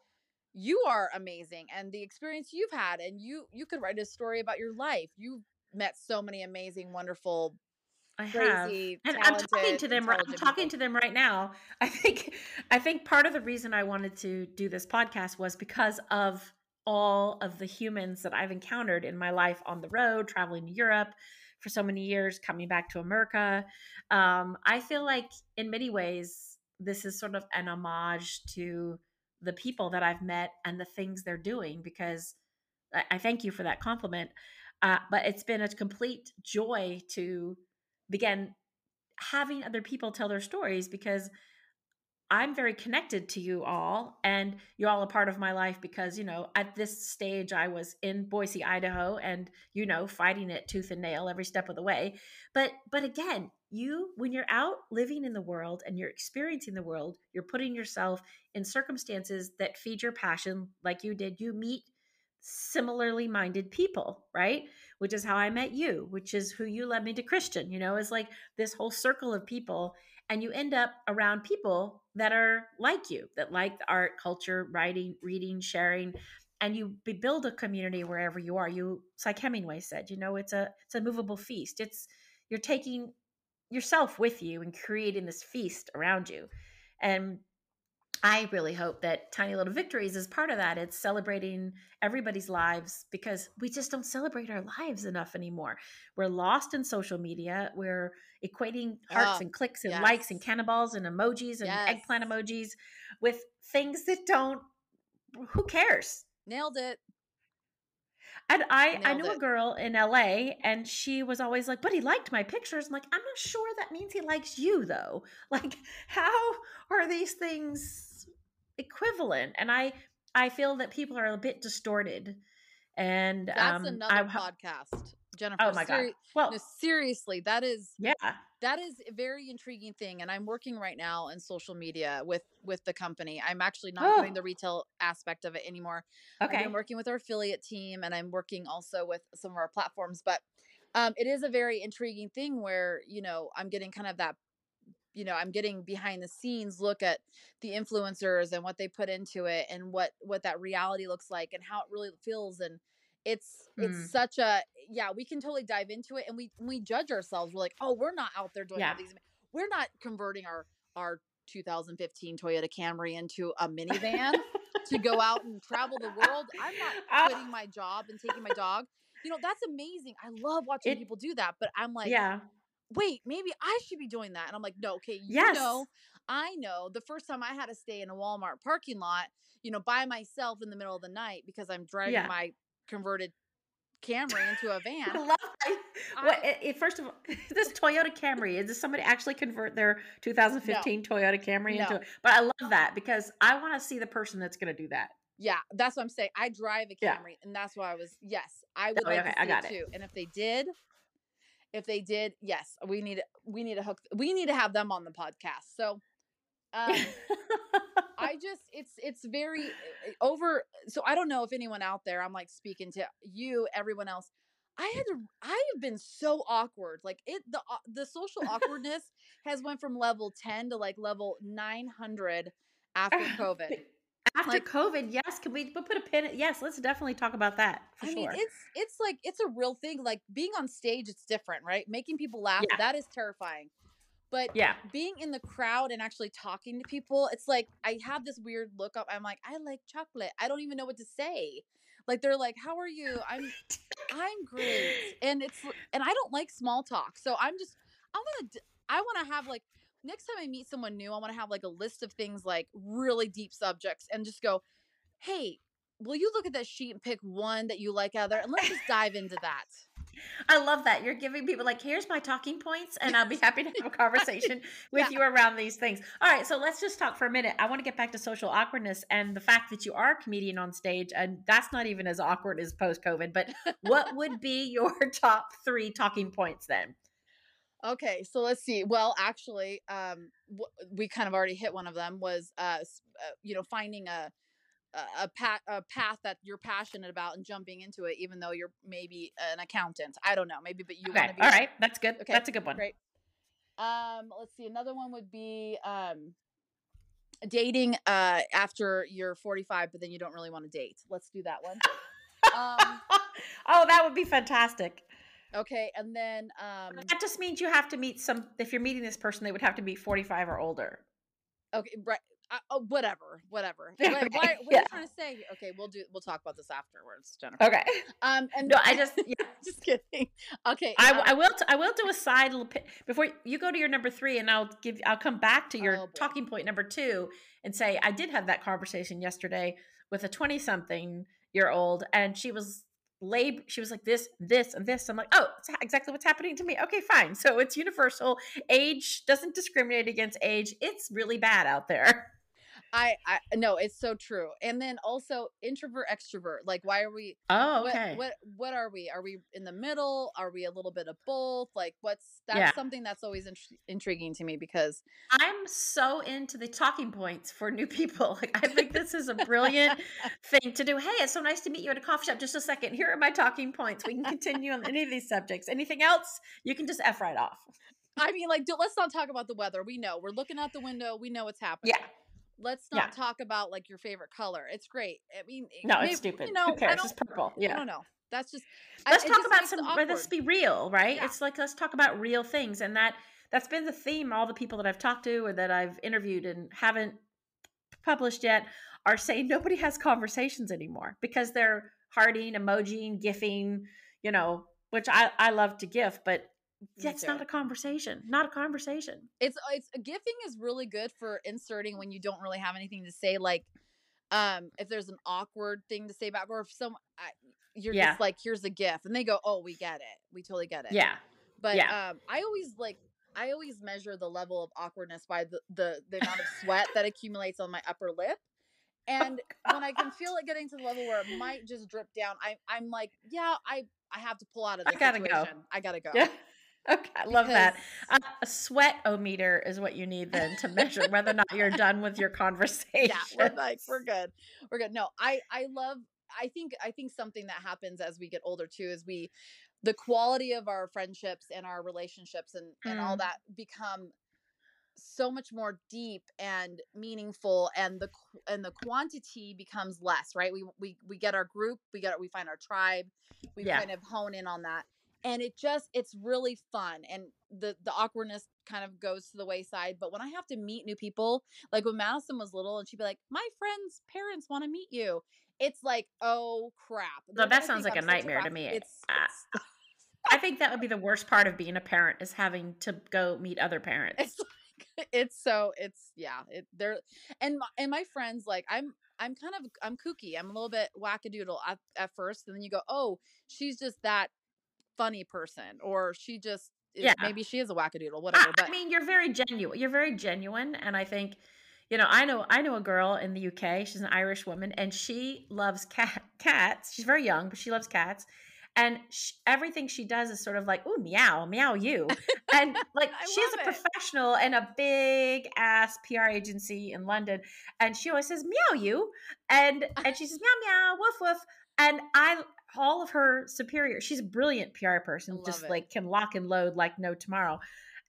you are amazing and the experience you've had and you you could write a story about your life. You've met so many amazing wonderful I have, crazy, and I'm talking to them. I'm talking people. to them right now. (laughs) I think, I think part of the reason I wanted to do this podcast was because of all of the humans that I've encountered in my life on the road, traveling to Europe for so many years, coming back to America. Um, I feel like, in many ways, this is sort of an homage to the people that I've met and the things they're doing. Because I, I thank you for that compliment. Uh, but it's been a complete joy to begin having other people tell their stories because I'm very connected to you all, and you're all a part of my life because, you know, at this stage, I was in Boise, Idaho, and, you know, fighting it tooth and nail every step of the way. But, but again, you, when you're out living in the world and you're experiencing the world, you're putting yourself in circumstances that feed your passion, like you did. You meet similarly minded people, right? Which is how I met you, which is who you led me to Christan, you know, is like this whole circle of people. And you end up around people that are like you, that like the art, culture, writing, reading, sharing. And you build a community wherever you are. You, it's like Hemingway said, you know, it's a it's a movable feast. It's you're taking yourself with you and creating this feast around you. And I really hope that Tiny Little Victories is part of that. It's celebrating everybody's lives because we just don't celebrate our lives enough anymore. We're lost in social media. We're equating hearts Oh, and clicks and yes. likes and cannonballs and emojis and Yes. eggplant emojis with things that don't, who cares? Nailed it. And I, I knew a girl in LA and she was always like, but he liked my pictures. I'm like, I'm not sure that means he likes you though. (laughs) Like, how are these things equivalent? And I, I feel that people are a bit distorted. And That's um, another I, podcast, Jennifer. oh my God. Well, no, seriously, that is yeah. that is a very intriguing thing and i'm working right now in social media with with the company i'm actually not Oh. doing the retail aspect of it anymore Okay. i'm working with our affiliate team and i'm working also with some of our platforms but um, it is a very intriguing thing where you know i'm getting kind of that you know i'm getting behind the scenes look at the influencers and what they put into it and what what that reality looks like and how it really feels and it's Mm. it's such a yeah we can totally dive into it and we we judge ourselves we're like oh we're not out there doing Yeah. all these we're not converting our our 2015 Toyota Camry into a minivan to go out and travel the world I'm not Ah. quitting my job and taking my dog you know that's amazing I love watching It- people do that but I'm like yeah. wait, maybe I should be doing that. And I'm like, no, okay, you Yes. know, I know the first time I had to stay in a Walmart parking lot, you know, by myself in the middle of the night because I'm driving Yeah. my converted Camry into a (laughs) van. love that. What, it, it- eh, eh, first of all, (laughs) this Toyota Camry, does somebody actually convert their 2015 Toyota Camry into No. it? But I love that because I want to see the person that's going to do that. Yeah, that's what I'm saying. I drive a Yeah. Camry, and that's why I was. Yes, I oh, would Oh, like okay, to I got it it. And if they did, if they did, yes, we need we need to hook. We need to have them on the podcast. So, um, (laughs) I just it's it's very uh, over so I don't know if anyone out there I'm like speaking to you everyone else I had to I have been so awkward like it the the social awkwardness (laughs) has went from level 10 to like level 900 after (laughs) covid After Like- COVID, yes. Can we but put a pin? Yes, let's definitely talk about that for I sure. mean it's it's like it's a real thing like being on stage it's different right making people laugh Yeah. that is terrifying but yeah, being in the crowd and actually talking to people, it's like I have this weird look up. I'm like, I like chocolate. I don't even know what to say. Like they're like, "How are you?" I'm (laughs) I'm great. And it's and I don't like small talk. So I'm just I want to I want to have like next time I meet someone new, I want to have like a list of things like really deep subjects and just go, "Hey, will you look at that sheet and pick one that you like out of there and let's just dive into that." (laughs) I love that. You're giving people like, here's my talking points, and I'll be happy to have a (laughs) conversation (laughs) with Yeah. you around these things. All right, so let's just talk for a minute. I want to get back to social awkwardness and the fact that you are a comedian on stage, and that's not even as awkward as post COVID. But what would be your top three talking points then? Okay, so let's see. Well, actually, um, w- we kind of already hit one of them. Was uh, uh you know, finding a a a path a path that you're passionate about and jumping into it, even though you're maybe an accountant. I don't know, maybe, but you want Okay, to be all right, that's good. Okay, That's a good one. Great. Um, let's see. Another one would be um, dating uh after you're 45, but then you don't really want to date. Let's do that one. um, (laughs) oh, that would be fantastic. okay, and then um, That just means you have to meet some. If you're meeting this person, they would have to be 45 or older. Okay, right. Uh, oh, whatever, whatever. (laughs) Okay, What, why, what are you trying to say? Okay, we'll do. We'll talk about this afterwards, Jennifer. Okay. Um, and No, I just (laughs) yeah. just kidding. Okay. I, um, I will t- I will do a side little before you go to your number three, and I'll give I'll come back to your Oh, talking point number two and say I did have that conversation yesterday with a twenty something year old, and she was lab she was like this this and this i'm like oh it's exactly what's happening to me okay fine so it's universal age doesn't discriminate against age it's really bad out there I, I no, it's so true. And then also introvert, extrovert. Like, why are we? oh What, okay what what are we? Are we in the middle? Are we a little bit of both? Like, what's that's Yeah. something that's always intri- intriguing to me because i'm so into the talking points for new people like i think this is a brilliant (laughs) thing to do hey it's so nice to meet you at a coffee shop just a second here are my talking points we can continue on any of these subjects anything else you can just f right off I mean, like, do, let's not talk about the weather. We know we're looking out the window. We know what's happening. yeah Let's Yeah. not talk about like your favorite color. It's great. I mean, no maybe- it's stupid You know, who cares it's purple Yeah, I yeah don't know. That's just. Let's it talk just about some let us be real right Yeah. it's like let's talk about real things and that that's been the theme all the people that i've talked to or that i've interviewed and haven't published yet are saying nobody has conversations anymore because they're hearting emojiing gifing you know which i i love to gif but that's not a conversation not a conversation. It's it's gifting is really good for inserting when you don't really have anything to say like um if there's an awkward thing to say back or if some I, you're Yeah. just like here's a gif and they go oh we get it. We totally get it. Yeah. But yeah. um i always like i always measure the level of awkwardness by the the, the amount of sweat that accumulates on my upper lip and when i can feel it getting to the level where it might just drip down i i'm like yeah i i have to pull out of I gotta go. situation. I gotta go. Yeah okay i love that. Uh, a sweat o meter is what you need then to measure whether or not you're done with your conversation (laughs) yeah we're like we're good we're good. No i i love i think i think something that happens as we get older too is we the quality of our friendships and our relationships and and all Mm. that become so much more deep and meaningful and the and the quantity becomes less right? We we we get our group we get we find our tribe we Yeah. kind of hone in on that and it just it's really fun and the the awkwardness kind of goes to the wayside but when i have to meet new people like when madison was little and she'd be like my friend's parents want to meet you it's like oh crap No, they're that sounds like a I'm such nightmare to me. it's, it's (laughs) I think that would be the worst part of being a parent is having to go meet other parents. it's like (laughs) it's so it's yeah it they're and my, and my friends like i'm i'm kind of i'm kooky i'm a little bit wackadoodle at, at first and then you go oh she's just that funny person or she just is, Yeah. maybe she is a wackadoodle I, whatever but I mean, you're very genuine. You're very genuine, and I think, you know, I know I know a girl in the UK. She's an Irish woman, and she loves cat cats. She's very young, but she loves cats. And sh everything she does is sort of like, "Ooh, meow, meow, you," and (laughs) like she's a it. professional in a big ass PR agency in London, and she always says "meow, you," and and she says "meow, meow, woof, woof," and I all of her superior. She's a brilliant PR person, just it. like can lock and load like no tomorrow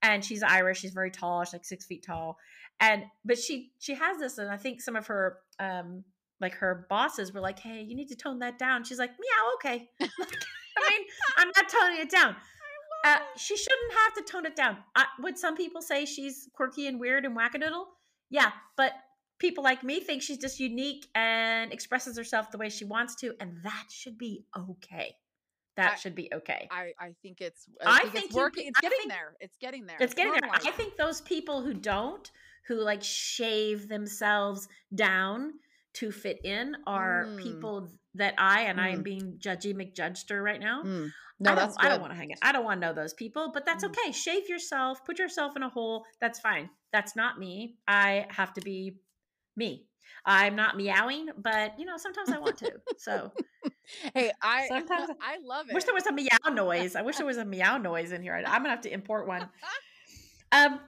and she's Irish. She's very tall. She's like six feet tall, and but she she has this, and I think some of her um like her bosses were like, "Hey, you need to tone that down." She's like, "Meow, okay." (laughs) I mean, I'm not toning it down. (laughs) Uh, she shouldn't have to tone it down. I, would some people say she's quirky and weird and wackadoodle? Yeah, but people like me think she's just unique and expresses herself the way she wants to, and that should be okay. That I- should be okay. I, I think it's I I think, think it's you- It's getting think- there. It's getting there. it's getting there. I think those people who don't, who like shave themselves down to fit in, are Mm. people that I and I am Mm. being judgy McJudgester right now. Mm. No, I don't, that's I don't want to hang it. I don't want to know those people, but that's Mm. okay. Shave yourself, put yourself in a hole. That's fine. That's not me. I have to be me. I'm not meowing, but you know, sometimes I want to. So (laughs) Hey, I Sometimes (laughs) I love it. wish there was a meow noise. I wish there (laughs) was a meow noise in here. I- I'm gonna have to import one. Um,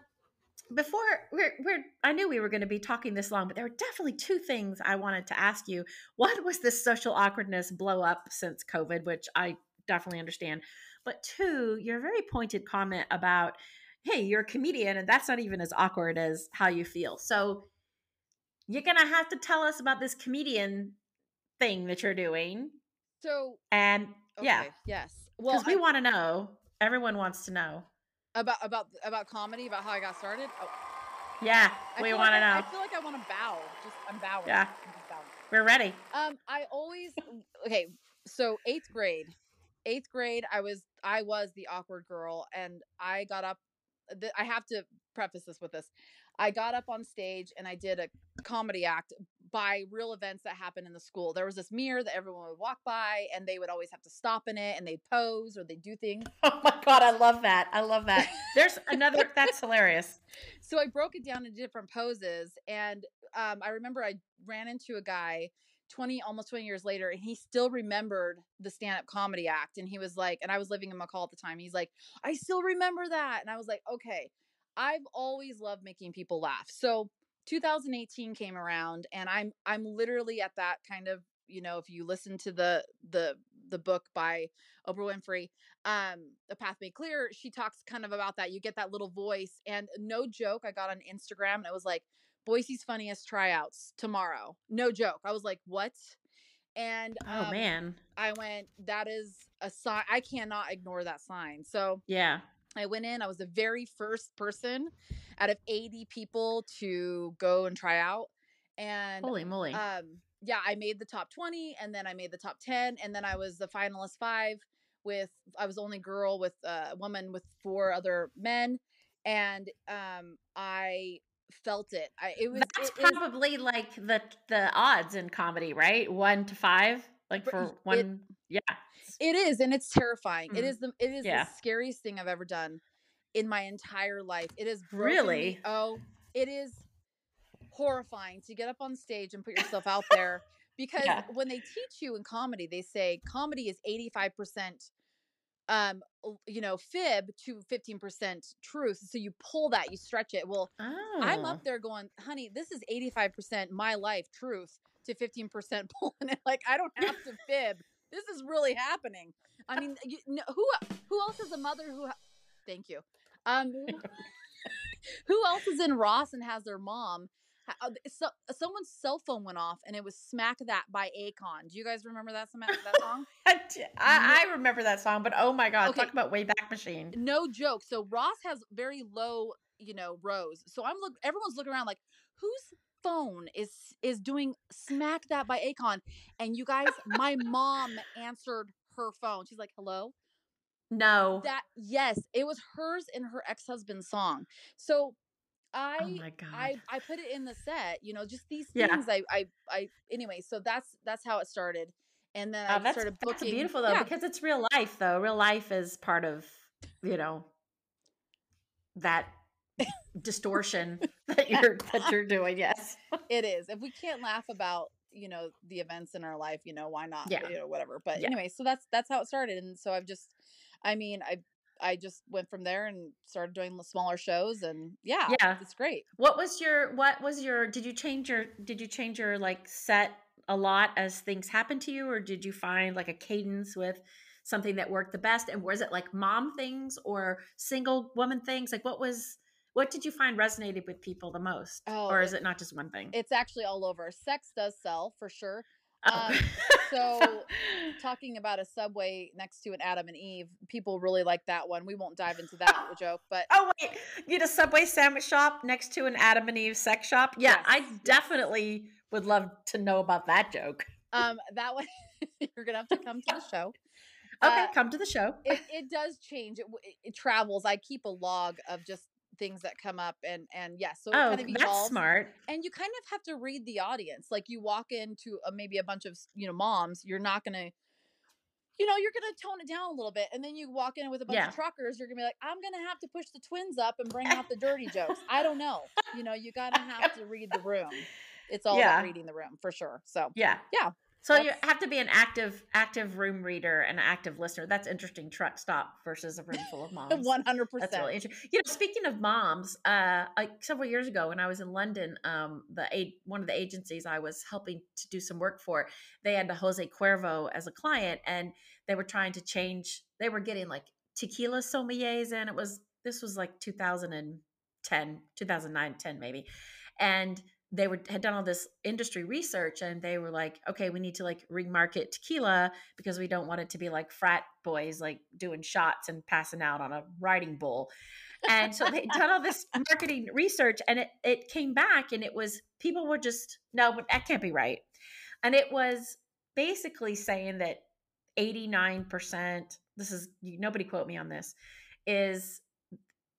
before we're, we're, I knew we were going to be talking this long, but there were definitely two things I wanted to ask you. One was this social awkwardness blow up since COVID, which I definitely understand. But two, your very pointed comment about, hey, you're a comedian, and that's not even as awkward as how you feel. So you're to have to tell us about this comedian thing that you're doing. so And yeah, yes. Well, because we want to know. Everyone wants to know. about about about comedy, about how I got started. Oh, Yeah, I we want to like know. I feel like I want to bow. Just I'm bowing. Yeah. I'm bowing. We're ready. Um, I always okay. So eighth grade, eighth grade, I was I was the awkward girl, and I got up. I have to preface this with this. I got up on stage and I did a comedy act by real events that happened in the school. There was this mirror that everyone would walk by and they would always have to stop in it and they'd pose or they'd do things. (laughs) Oh my god, I love that. I love that. There's another that's hilarious. (laughs) So I broke it down into different poses and um, I remember I ran into a guy 20 almost 20 years later and he still remembered the stand-up comedy act and he was like and I was living in McCall at the time. He's like, "I still remember that." And I was like, "Okay, I've always loved making people laugh." So 2018 came around and I'm I'm literally at that kind of, you know, if you listen to the the the book by Oprah Winfrey, um, The Path Made Clear, she talks kind of about that. You get that little voice and no joke, I got on Instagram and it was like Boise's funniest tryouts tomorrow. No joke. I was like, "What?" And Oh um, man. I went, "That is a sign. I cannot ignore that sign." So, Yeah. I went in. I was the very first person out of 80 people to go and try out. And Holy moly. um, yeah, I made the top 20 and then I made the top 10 and then I was the finalist 5 with I was the only girl with uh, a woman with four other men and um I felt it. I it was That's it probably like the the odds in comedy, right? One to five, like for it- one. yeah. It is, and it's terrifying. It Mhm. is the it is Yeah. the scariest thing I've ever done in my entire life. It is Really? Oh, it is horrifying to get up on stage and put yourself out there (laughs) because Yeah. when they teach you in comedy, they say comedy is eighty five percent. Um, you know, fib to 15% truth. So you pull that, you stretch it. Well, Oh. I'm up there going, honey, this is 85% my life truth to 15% (laughs) pulling it. Like, I don't have to fib. This is really happening. I mean, you, (laughs) no, who who else is a mother who? Ha- Thank you. Um, (laughs) who else is in Ross and has their mom? uh, So, someone's cell phone went off and it was "Smack That" by Akon. Do you guys remember that that song? (laughs) I, I remember that song, but oh my god, Okay. talk about Wayback Machine. no joke. So Ross has very low, you know, rows. So I'm look everyone's looking around like, whose phone is is doing smack that by Akon? And you guys, my mom answered her phone. She's like, hello? No. That yes, it was hers and her ex-husband's song. So oh I oh my god. I I put it in the set, you know, just these Yeah. things I I I anyway, so that's that's how it started. And then Oh, I that's, started that's beautiful though yeah. because it's real life though. Real life is part of, you know, that distortion that you're that you're doing. Yes. (laughs) it is. If we can't laugh about, you know, the events in our life, you know, why not? Yeah. You know, whatever. But Yeah. anyway, so that's that's how it started. And so I've just I mean, I I just went from there and started doing the smaller shows and yeah, Yeah. it's great. What was your what was your did you change your did you change your like set a lot as things happened to you or did you find like a cadence with something that worked the best and was it like mom things or single woman things like what was what did you find resonated with people the most Oh, or is it- not just one thing It's actually all over. Sex does sell for sure. Oh. um, so Talking about a subway next to an Adam and Eve, people really like that one. We won't dive into that joke, but (laughs) Oh wait, you had a Subway sandwich shop next to an Adam and Eve sex shop. Yeah, I Yes, yes. definitely would love to know about that joke. um that one (laughs) you're gonna have to come to the show. Okay, Uh, come to the show. it, it does change. It, it travels. I keep a log of just things that come up, and and yes, so it oh, kind of that's smart. And you kind of have to read the audience. Like you walk into a, maybe a bunch of you know moms, you're not gonna. You know, you're gonna tone it down a little bit, and then you walk in with a bunch Yeah. of truckers. You're gonna be like, "I'm gonna have to push the twins up and bring out the dirty (laughs) jokes." I don't know. You know, you gotta have to read the room. It's all Yeah. about reading the room for sure. So Yeah. Yeah, So you have to be an active, active room reader and an active listener. That's interesting. Truck stop versus a room full of (laughs) moms. One hundred percent. That's really interesting. You know, speaking of moms, uh, like several years ago when I was in London, um, the one of the agencies I was helping to do some work for, they had the Jose Cuervo as a client, and they were trying to change. They were getting like tequila sommeliers, and it was this was like 2010, 2009, 10 maybe, and they were had done all this industry research and they were like okay we need to like remarket tequila because we don't want it to be like frat boys like doing shots and passing out on a riding bull. And so they done all this (laughs) marketing research and it it came back and it was people were just no but that can't be right. And it was basically saying that 89% this is nobody quote me on this is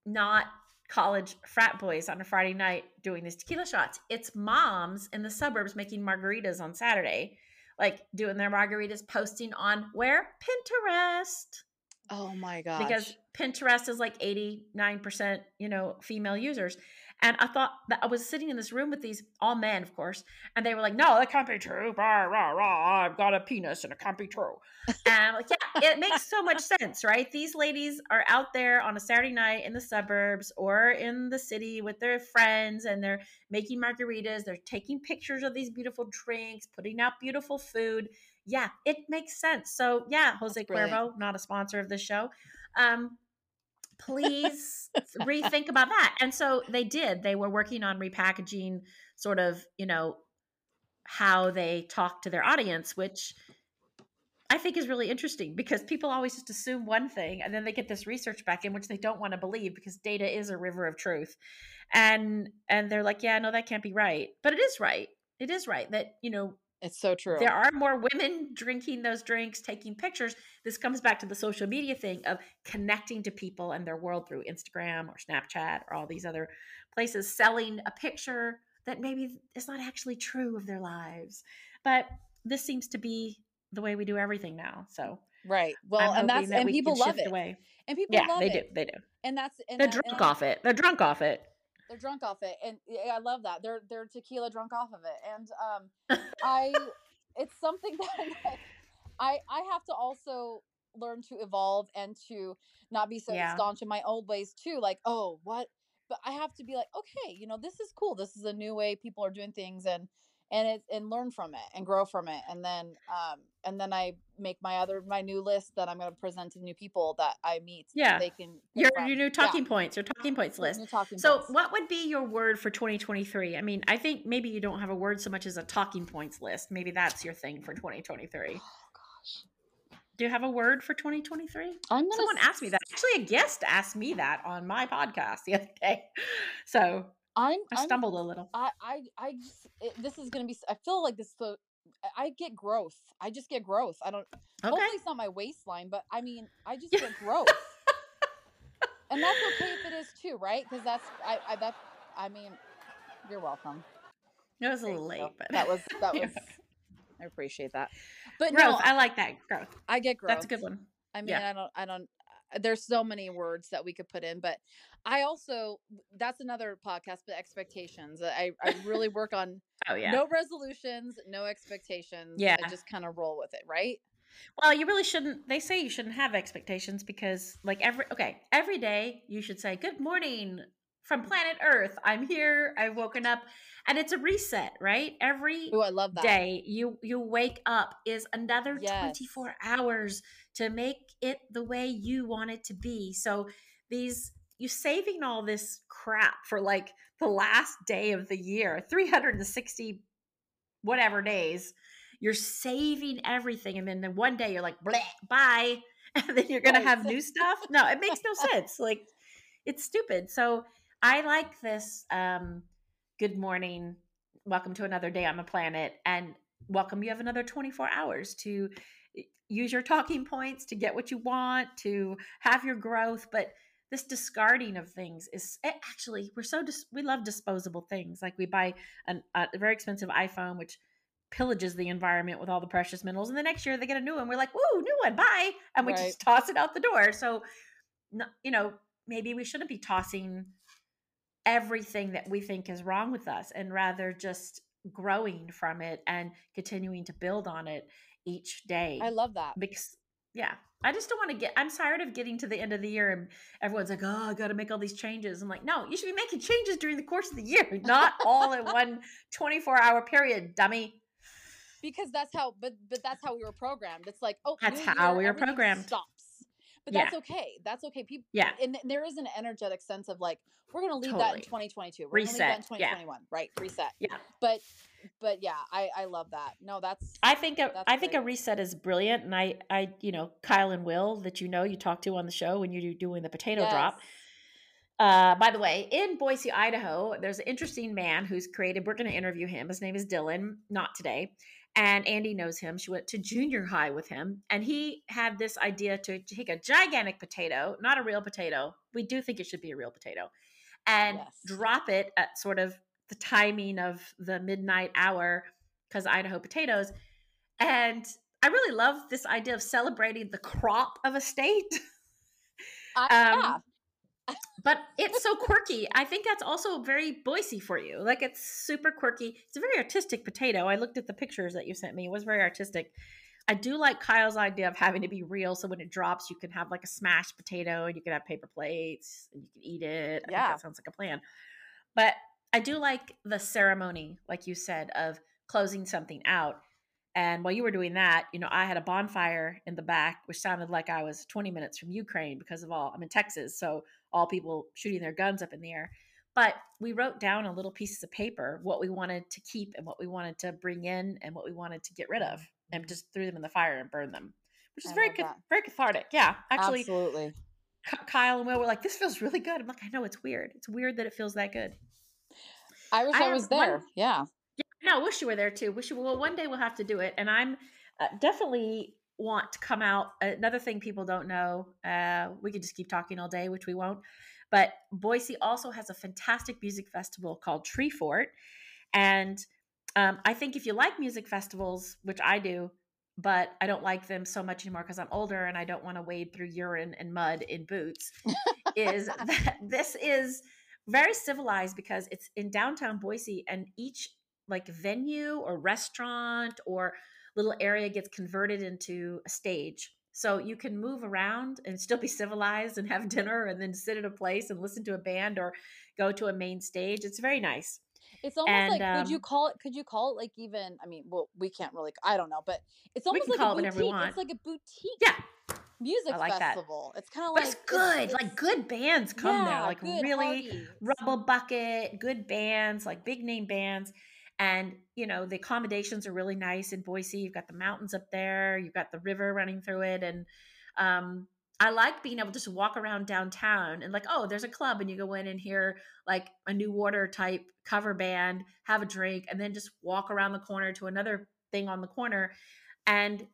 not college frat boys on a Friday night doing these tequila shots. It's moms in the suburbs making margaritas on Saturday, like doing their margaritas, posting on where? Pinterest. Oh my gosh. Because Pinterest is like 89%, you know, female users. And I thought that I was sitting in this room with these all men, of course, and they were like, "No, that can't be true." Rah, rah, rah, I've got a penis, and it can't be true. And I'm like, yeah, it makes so much sense, right? These ladies are out there on a Saturday night in the suburbs or in the city with their friends, and they're making margaritas. They're taking pictures of these beautiful drinks, putting out beautiful food. Yeah, it makes sense. So yeah, Jose. Cuervo, not a sponsor of this show. Um, please rethink about that. And so they did. They were working on repackaging sort of, you know, how they talk to their audience, which I think is really interesting because people always just assume one thing and then they get this research back in which they don't want to believe because data is a river of truth. And and they're like, yeah, no that can't be right. But it is right. It is right that, you know, it's so true. there are more women drinking those drinks, taking pictures. This comes back to the social media thing of connecting to people and their world through Instagram or Snapchat or all these other places, selling a picture that maybe is not actually true of their lives. But this seems to be the way we do everything now. So right. Well, and that's that and people love it. away. And people Yeah, love they it. do. They do. And that's and They're that- drunk and off it. They're drunk off it. They're drunk off it and yeah, i love that they're they're tequila drunk off of it and um (laughs) i it's something (laughs) that i i have to also learn to evolve and to not be so Yeah. staunch in my old ways too like oh what but i have to be like okay you know this is cool this is a new way people are doing things and and it and learn from it and grow from it and then um and then i make my other my new list that i'm going to present to new people that i meet Yeah. they can Your from. your new Yeah, talking points, your talking points list. talking So, points. what would be your word for 2023? I mean, I think maybe you don't have a word so much as a talking points list. Maybe that's your thing for 2023. oh gosh Do you have a word for 2023? i'm gonna Someone asked me that. Actually, a guest asked me that on my podcast the other day. So I'm, I I'm stumbled a little. I I I just it, this is gonna be. I feel like this. So I- get growth. I just get growth. I don't. Okay. Hopefully it's not my waistline, but I mean, I just get (laughs) growth, and that's okay if it is too, right? Because that's I, I that I mean, you're welcome. It was a little late, but that was that (laughs) was. I appreciate that, but growth. no, I like that growth. I get growth. That's a good one. I mean, Yeah. I don't, I don't. Uh, There's so many words that we could put in, but I also that's another podcast. But expectations, I I really (laughs) work on Oh yeah. no resolutions, no expectations. Yeah. I just kind of roll with it, right? Well, you really shouldn't. They say you shouldn't have expectations because, like, every okay, every day you should say, "Good morning from planet Earth. I'm here. I've woken up," and it's a reset, right? Every Oh, I love that. day you you wake up is another Yes. 24 hours to make it the way you want it to be. So these you saving all this crap for like the last day of the year, 360 whatever days. You're saving everything and then the one day you're like, bye. (laughs) And then you're gonna have new stuff. No, it makes no sense. Like it's stupid. So I like this um good morning welcome to another day on the planet and welcome you have another 24 hours to eh, use your talking points to get what you want to have your growth but this discarding of things is it actually we're so dis- we love disposable things like we buy an, a very expensive iphone which pillages the environment with all the precious minerals and the next year they get a new one we're like woo new one bye and we Right. just toss it out the door so you know maybe we shouldn't be tossing everything that we think is wrong with us and rather just growing from it and continuing to build on it each day I love that. because yeah i just don't want to get i'm tired of getting to the end of the year and everyone's like oh i gotta make all these changes i'm like no you should be making changes during the course of the year (laughs) not all in one 24 hour period dummy Because that's how, but but that's how we were programmed. It's like, oh, That's how year, we were programmed. Stops, but Yeah. that's okay. That's okay. People, yeah and there is an energetic sense of like, we're gonna leave that in 2022. We're gonna leave that in Reset, yeah. 2021. Right, reset. Yeah. But but yeah, I I love that. No, that's I think a, That's I think a reset is brilliant, and I, I, you know, Kyle and Will that you know you talk to on the show when you're doing the potato drop. Uh, by the way, in Boise, Idaho, there's an interesting man who's created. We're going to interview him. His name is Dylan. Not today, and Andi knows him. She went to junior high with him, and he had this idea to take a gigantic potato, not a real potato. We do think it should be a real potato, and Yes. drop it at sort of the timing of the midnight hour because Idaho potatoes. And I really love this idea of celebrating the crop of a state. I, (laughs) Um, yeah. But it's so quirky. I think that's also very Boise for you. Like it's super quirky. It's a very artistic potato. I looked at the pictures that you sent me. It was very artistic. I do like Kyle's idea of having to be real. So when it drops, you can have like a smashed potato and you can have paper plates and you can eat it. I think Yeah. that sounds like a plan. But I do like the ceremony, like you said, of closing something out. And while you were doing that, you know, I had a bonfire in the back, which sounded like I was 20 minutes from Ukraine because of all, I'm in Texas. So all people shooting their guns up in the air. But we wrote down on little pieces of paper what we wanted to keep and what we wanted to bring in and what we wanted to get rid of and just threw them in the fire and burned them, which is I very, that. very cathartic. Yeah. Actually, Absolutely. Kyle and Will were like, this feels really good. I'm like, I know it's weird. It's weird that it feels that good. I wish I I, was one- there. Yeah. No, I wish you were there too. Wish you well. One day we'll have to do it, and I'm uh, definitely want to come out. Another thing people don't know, uh, we could just keep talking all day, which we won't. But Boise also has a fantastic music festival called Treefort, and um, I think if you like music festivals, which I do, but I don't like them so much anymore because I'm older and I don't want to wade through urine and mud in boots, is (laughs) that this is very civilized because it's in downtown Boise and each like venue or restaurant or little area gets converted into a stage. So you can move around and still be (laughs) civilized and have dinner and then sit at a place and listen to a band or go to a main stage. It's very nice. It's almost And, like could you um, call it could you call it like even I mean, well, we can't really I don't know, but it's almost like call a it boutique. want. It's like a boutique Yeah, music like that. festival. It's kind of but like it's good. it's- like good bands come there, like really hearty. Rubblebucket, good bands, like big name bands. And, you know, the accommodations are really nice in Boise. You've got the mountains up there, you've got the river running through it. And um, I like being able to just walk around downtown and, like, oh, there's a club, and you go in and hear like a New Water type cover band, have a drink, and then just walk around the corner to another thing on the corner. And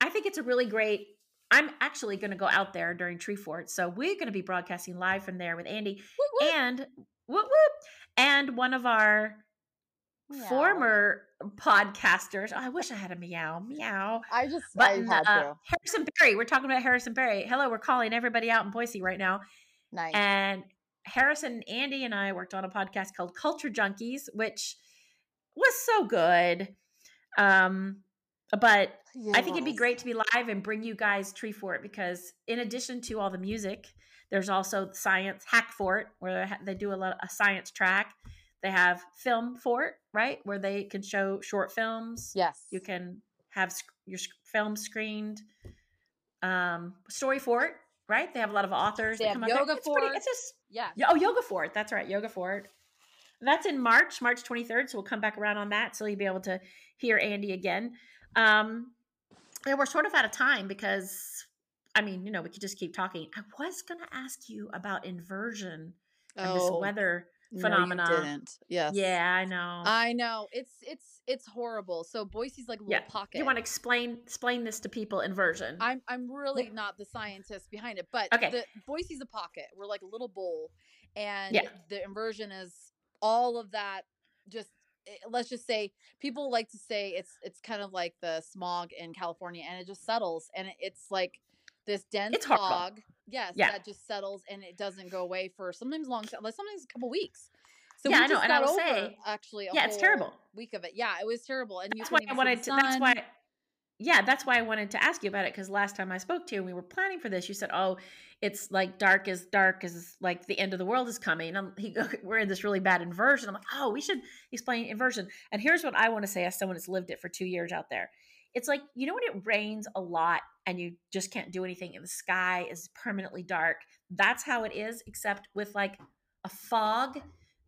I think it's a really great. I'm actually going to go out there during Treefort. So we're going to be broadcasting live from there with Andi Woot, woot. and whoop whoop and one of our Meow. former podcasters. I wish I had a meow meow. I just But I uh. Harrison Berry. We're talking about Harrison Berry. Hello, we're calling everybody out in Boise right now. Nice. And Harrison, Andi, and I worked on a podcast called Culture Junkies, which was so good. Um, but I think it'd be great to be live and bring you guys Treefort because in addition to all the music, there's also science Hackfort where they they do a lot a science track. They have Filmfort, right, where they can show short films. Yes. You can have sc- your sc- film screened. Um, Storyfort, right? They have a lot of authors. They that have come. Yogafort. It's just Yeah. oh, Yogafort. That's right, Yogafort. That's in March, March 23rd. So we'll come back around on that. So you'll be able to hear Andi again. Um, and we're sort of out of time because, I mean, you know, we could just keep talking. I was going to ask you about inversion and this weather Oh, no, phenomena. didn't. Yes. Yeah, I know. I know. It's it's it's horrible. So Boise's like a little yeah. pocket. You want to explain explain this to people? Inversion. I'm I'm really not the scientist behind it, but Okay. the Boise's a pocket. We're like a little bowl, and Yeah. the inversion is all of that. Just eh, let's just say people like to say it's it's kind of like the smog in California, and it just settles, and it's like this dense fog. Yes, Yeah. that just settles, and it doesn't go away for sometimes long, time like sometimes a couple weeks. So Yeah, we I know, and I will over say- actually a yeah, it's terrible. week of it. Yeah, it was terrible, and you that's why I wanted to. That's why. Yeah, that's why I wanted to ask you about it because last time I spoke to you and we were planning for this, you said, "Oh, it's like dark as dark as like the end of the world is coming." And he, (laughs) we're in this really bad inversion. I'm like, "Oh, we should explain inversion." And here's what I want to say as someone that's lived it for two years out there. It's like you know when it rains a lot and you just can't do anything, and the sky is permanently dark. That's how it is, except with like a fog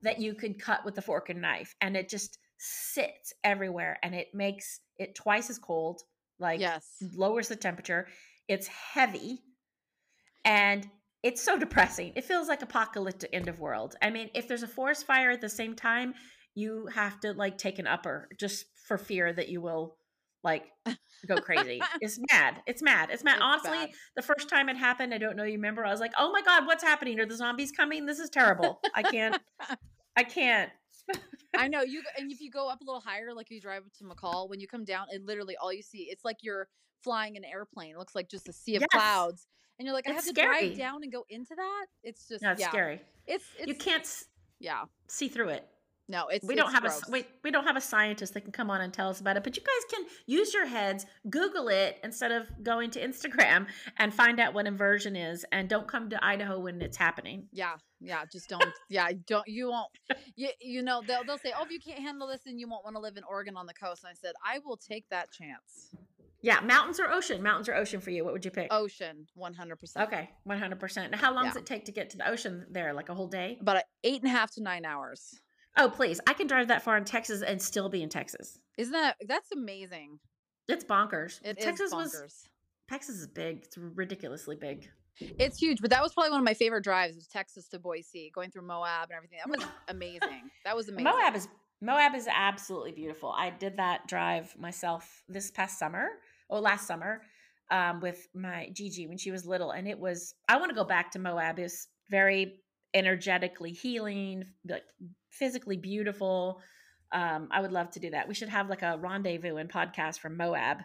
that you could cut with a fork and knife, and it just sits everywhere, and it makes it twice as cold like yes, lowers the temperature it's heavy and it's so depressing. It feels like apocalyptic end of world. I mean if there's a forest fire at the same time you have to like take an upper just for fear that you will like go crazy. (laughs) it's mad. It's mad. It's mad. It's Honestly, bad. the first time it happened, I don't know you remember, I was like, "Oh my god, what's happening? Are the zombies coming? This is terrible. I can't (laughs) I can't." I (laughs) know you, and if you go up a little higher, like you drive up to McCall, when you come down, and literally all you see, it's like you're flying an airplane. It looks like just a sea of Yes. clouds, and you're like, I It's have to drive down and go into that. It's just, No, it's yeah, scary. it's, it's you can't yeah, see through it. No, it's we don't have gross. a we, we don't have a scientist that can come on and tell us about it but you guys can use your heads google it instead of going to instagram and find out what inversion is and don't come to idaho when it's happening Yeah, yeah, just don't. yeah, don't. You won't. You you know they'll they'll say, oh, if you can't handle this, then you won't want to live in Oregon on the coast. And I said, I will take that chance. yeah mountains or ocean mountains or ocean for you what would you pick Ocean, one hundred percent. okay 100% now how long does it take to get to the ocean there like a whole day About eight and a half to nine hours. Oh please i can drive that far in texas and still be in texas Isn't that that's amazing? it's bonkers It texas was bonkers. texas is big it's ridiculously big It's huge, but that was probably one of my favorite drives. Was Texas to Boise, going through Moab and everything. That was (laughs) amazing. That was amazing. Moab is Moab is absolutely beautiful. I did that drive myself this past summer or last summer um, with my Gigi when she was little, and it was. I want to go back to Moab. It's very energetically healing, like physically beautiful. Um, I would love to do that. We should have like a rendezvous and podcast from Moab,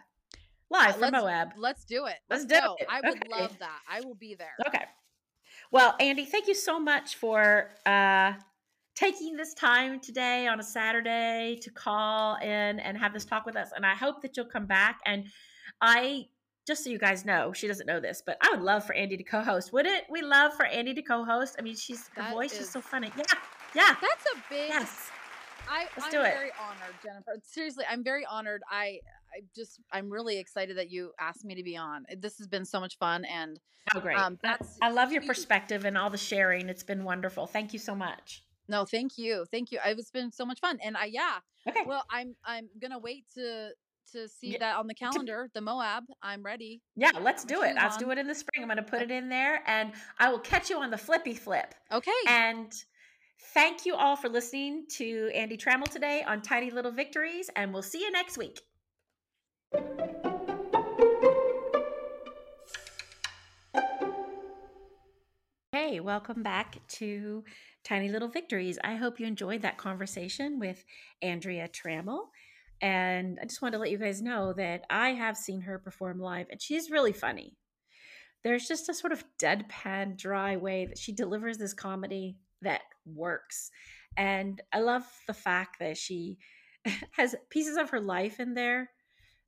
live from let's, Moab. Let's do it. Let's Let's, do go. it. I would Okay. love that. I will be there. Okay. Well, Andi, thank you so much for uh, taking this time today on a Saturday to call in and have this talk with us. And I hope that you'll come back. And I, just so you guys know, she doesn't know this, but I would love for Andi to co host. Wouldn't we love for Andi to co host? I mean, she's, her That voice is, is- so funny. Yeah. Yeah. That's a big. Yes. I, Let's I'm do it. very honored, Jennifer. Seriously, I'm very honored. I, I just, I'm really excited that you asked me to be on. This has been so much fun, and Oh, great. Um, that's I love your perspective and all the sharing. It's been wonderful. Thank you so much. no, thank you, thank you. It's been so much fun, and I, yeah. Okay. Well, I'm, I'm gonna wait to, to see Yeah, that on the calendar. The Moab. I'm ready. Yeah, let's do it. Let's do it in the spring. I'm going to put it in there and I will catch you on the flippy flip. Okay. And thank you all for listening to Andi Trammell today on Tiny Little Victories, and we'll see you next week. Hey, welcome back to Tiny Little Victories. I hope you enjoyed that conversation with Andrea Trammell. And I just wanted to let you guys know that I have seen her perform live, and she's really funny. There's just a sort of deadpan, dry way that she delivers this comedy that works. And I love the fact that she (laughs) has pieces of her life in there.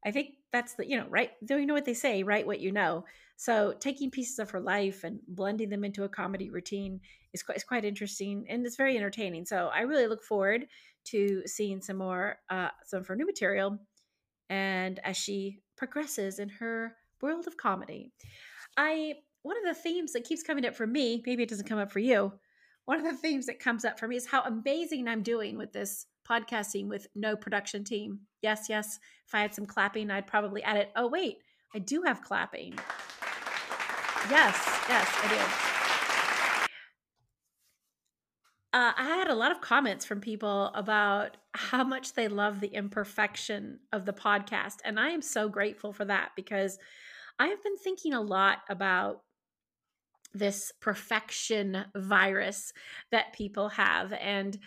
I think that's the, you know, right. Do you know what they say? Write what you know. So taking pieces of her life and blending them into a comedy routine is quite, is quite interesting and it's very entertaining. So I really look forward to seeing some more, uh, some of her new material and as she progresses in her world of comedy. I, one of the themes that keeps coming up for me, maybe it doesn't come up for you, one of the themes that comes up for me is how amazing I'm doing with this podcasting with no production team. Yes, yes. If I had some clapping, I'd probably add it. Oh, wait, I do have clapping. Yes, yes, I do. Uh, I had a lot of comments from people about how much they love the imperfection of the podcast. And I am so grateful for that because I have been thinking a lot about this perfection virus that people have. And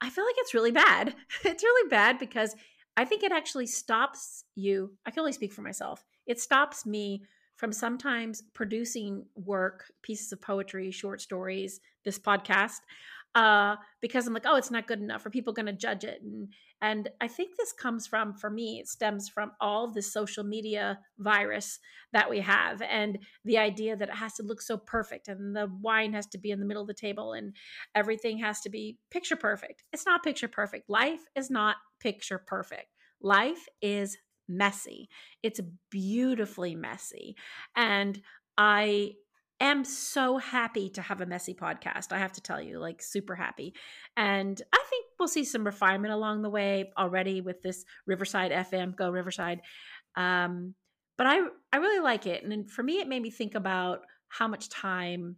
I feel like it's really bad. (laughs) It's really bad because I think it actually stops you. I can only speak for myself. It stops me from sometimes producing work, pieces of poetry, short stories, this podcast, uh, because I'm like, oh, it's not good enough. Are people going to judge it? And and I think this comes from, for me, it stems from all the social media virus that we have, and the idea that it has to look so perfect, and the wine has to be in the middle of the table, and everything has to be picture perfect. It's not picture perfect. Life is not picture perfect. Life is messy. It's beautifully messy. And I am so happy to have a messy podcast. I have to tell you, like, super happy. And I think we'll see some refinement along the way already with this Riverside FM, Go Riverside. Um, but I, I really like it. And for me, it made me think about how much time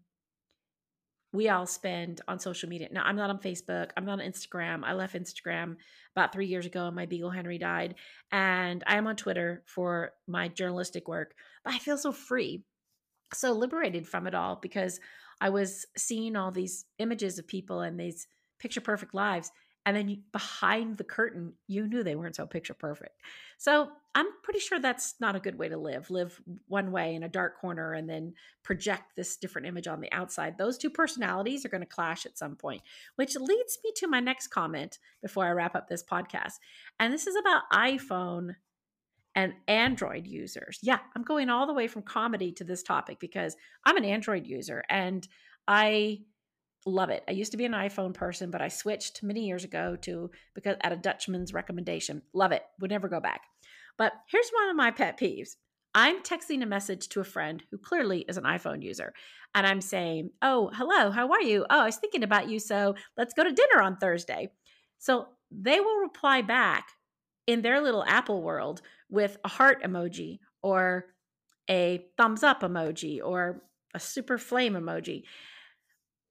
we all spend on social media. Now, I'm not on Facebook. I'm not on Instagram. I left Instagram about three years ago and my Beagle Henry died. And I am on Twitter for my journalistic work, but I feel so free, so liberated from it all because I was seeing all these images of people and these picture perfect lives and then behind the curtain you knew they weren't so picture perfect. So i'm pretty sure that's not a good way to live live one way in a dark corner and then project this different image on the outside. Those two personalities are going to clash at some point which leads me to my next comment before i wrap up this podcast and this is about iphone and android users yeah i'm going all the way from comedy to this topic because i'm an android user and i love it. I used to be an iPhone person, but I switched many years ago to because at a Dutchman's recommendation. Love it. Would never go back. But here's one of my pet peeves. I'm texting a message to a friend who clearly is an iPhone user, and I'm saying, "Oh, hello, how are you? Oh, I was thinking about you, so let's go to dinner on Thursday." So they will reply back in their little Apple world with a heart emoji or a thumbs up emoji or a super flame emoji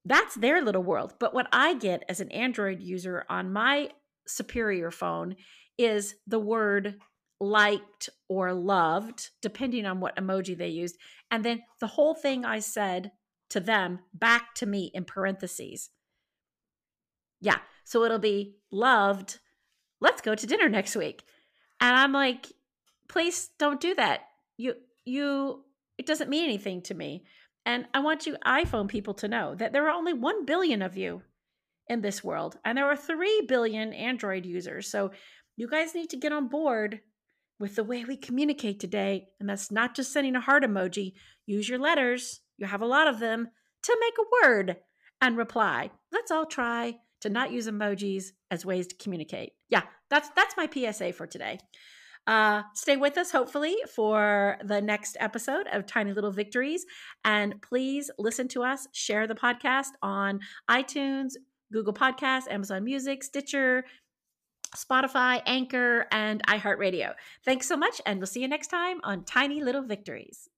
that's their little world. But what I get as an Android user on my superior phone is the word liked or loved, depending on what emoji they used. And then the whole thing I said to them back to me in parentheses. Yeah. So it'll be loved. Let's go to dinner next week. And I'm like, please don't do that. You, you, it doesn't mean anything to me. And I want you iPhone people to know that there are only 1 billion of you in this world, and there are 3 billion Android users. So you guys need to get on board with the way we communicate today. And that's not just sending a heart emoji. Use your letters, you have a lot of them, to make a word and reply. Let's all try to not use emojis as ways to communicate. Yeah, that's that's my PSA for today. Uh, stay with us, hopefully, for the next episode of Tiny Little Victories. And please listen to us, share the podcast on iTunes, Google Podcasts, Amazon Music, Stitcher, Spotify, Anchor, and iHeartRadio. Thanks so much, and we'll see you next time on Tiny Little Victories.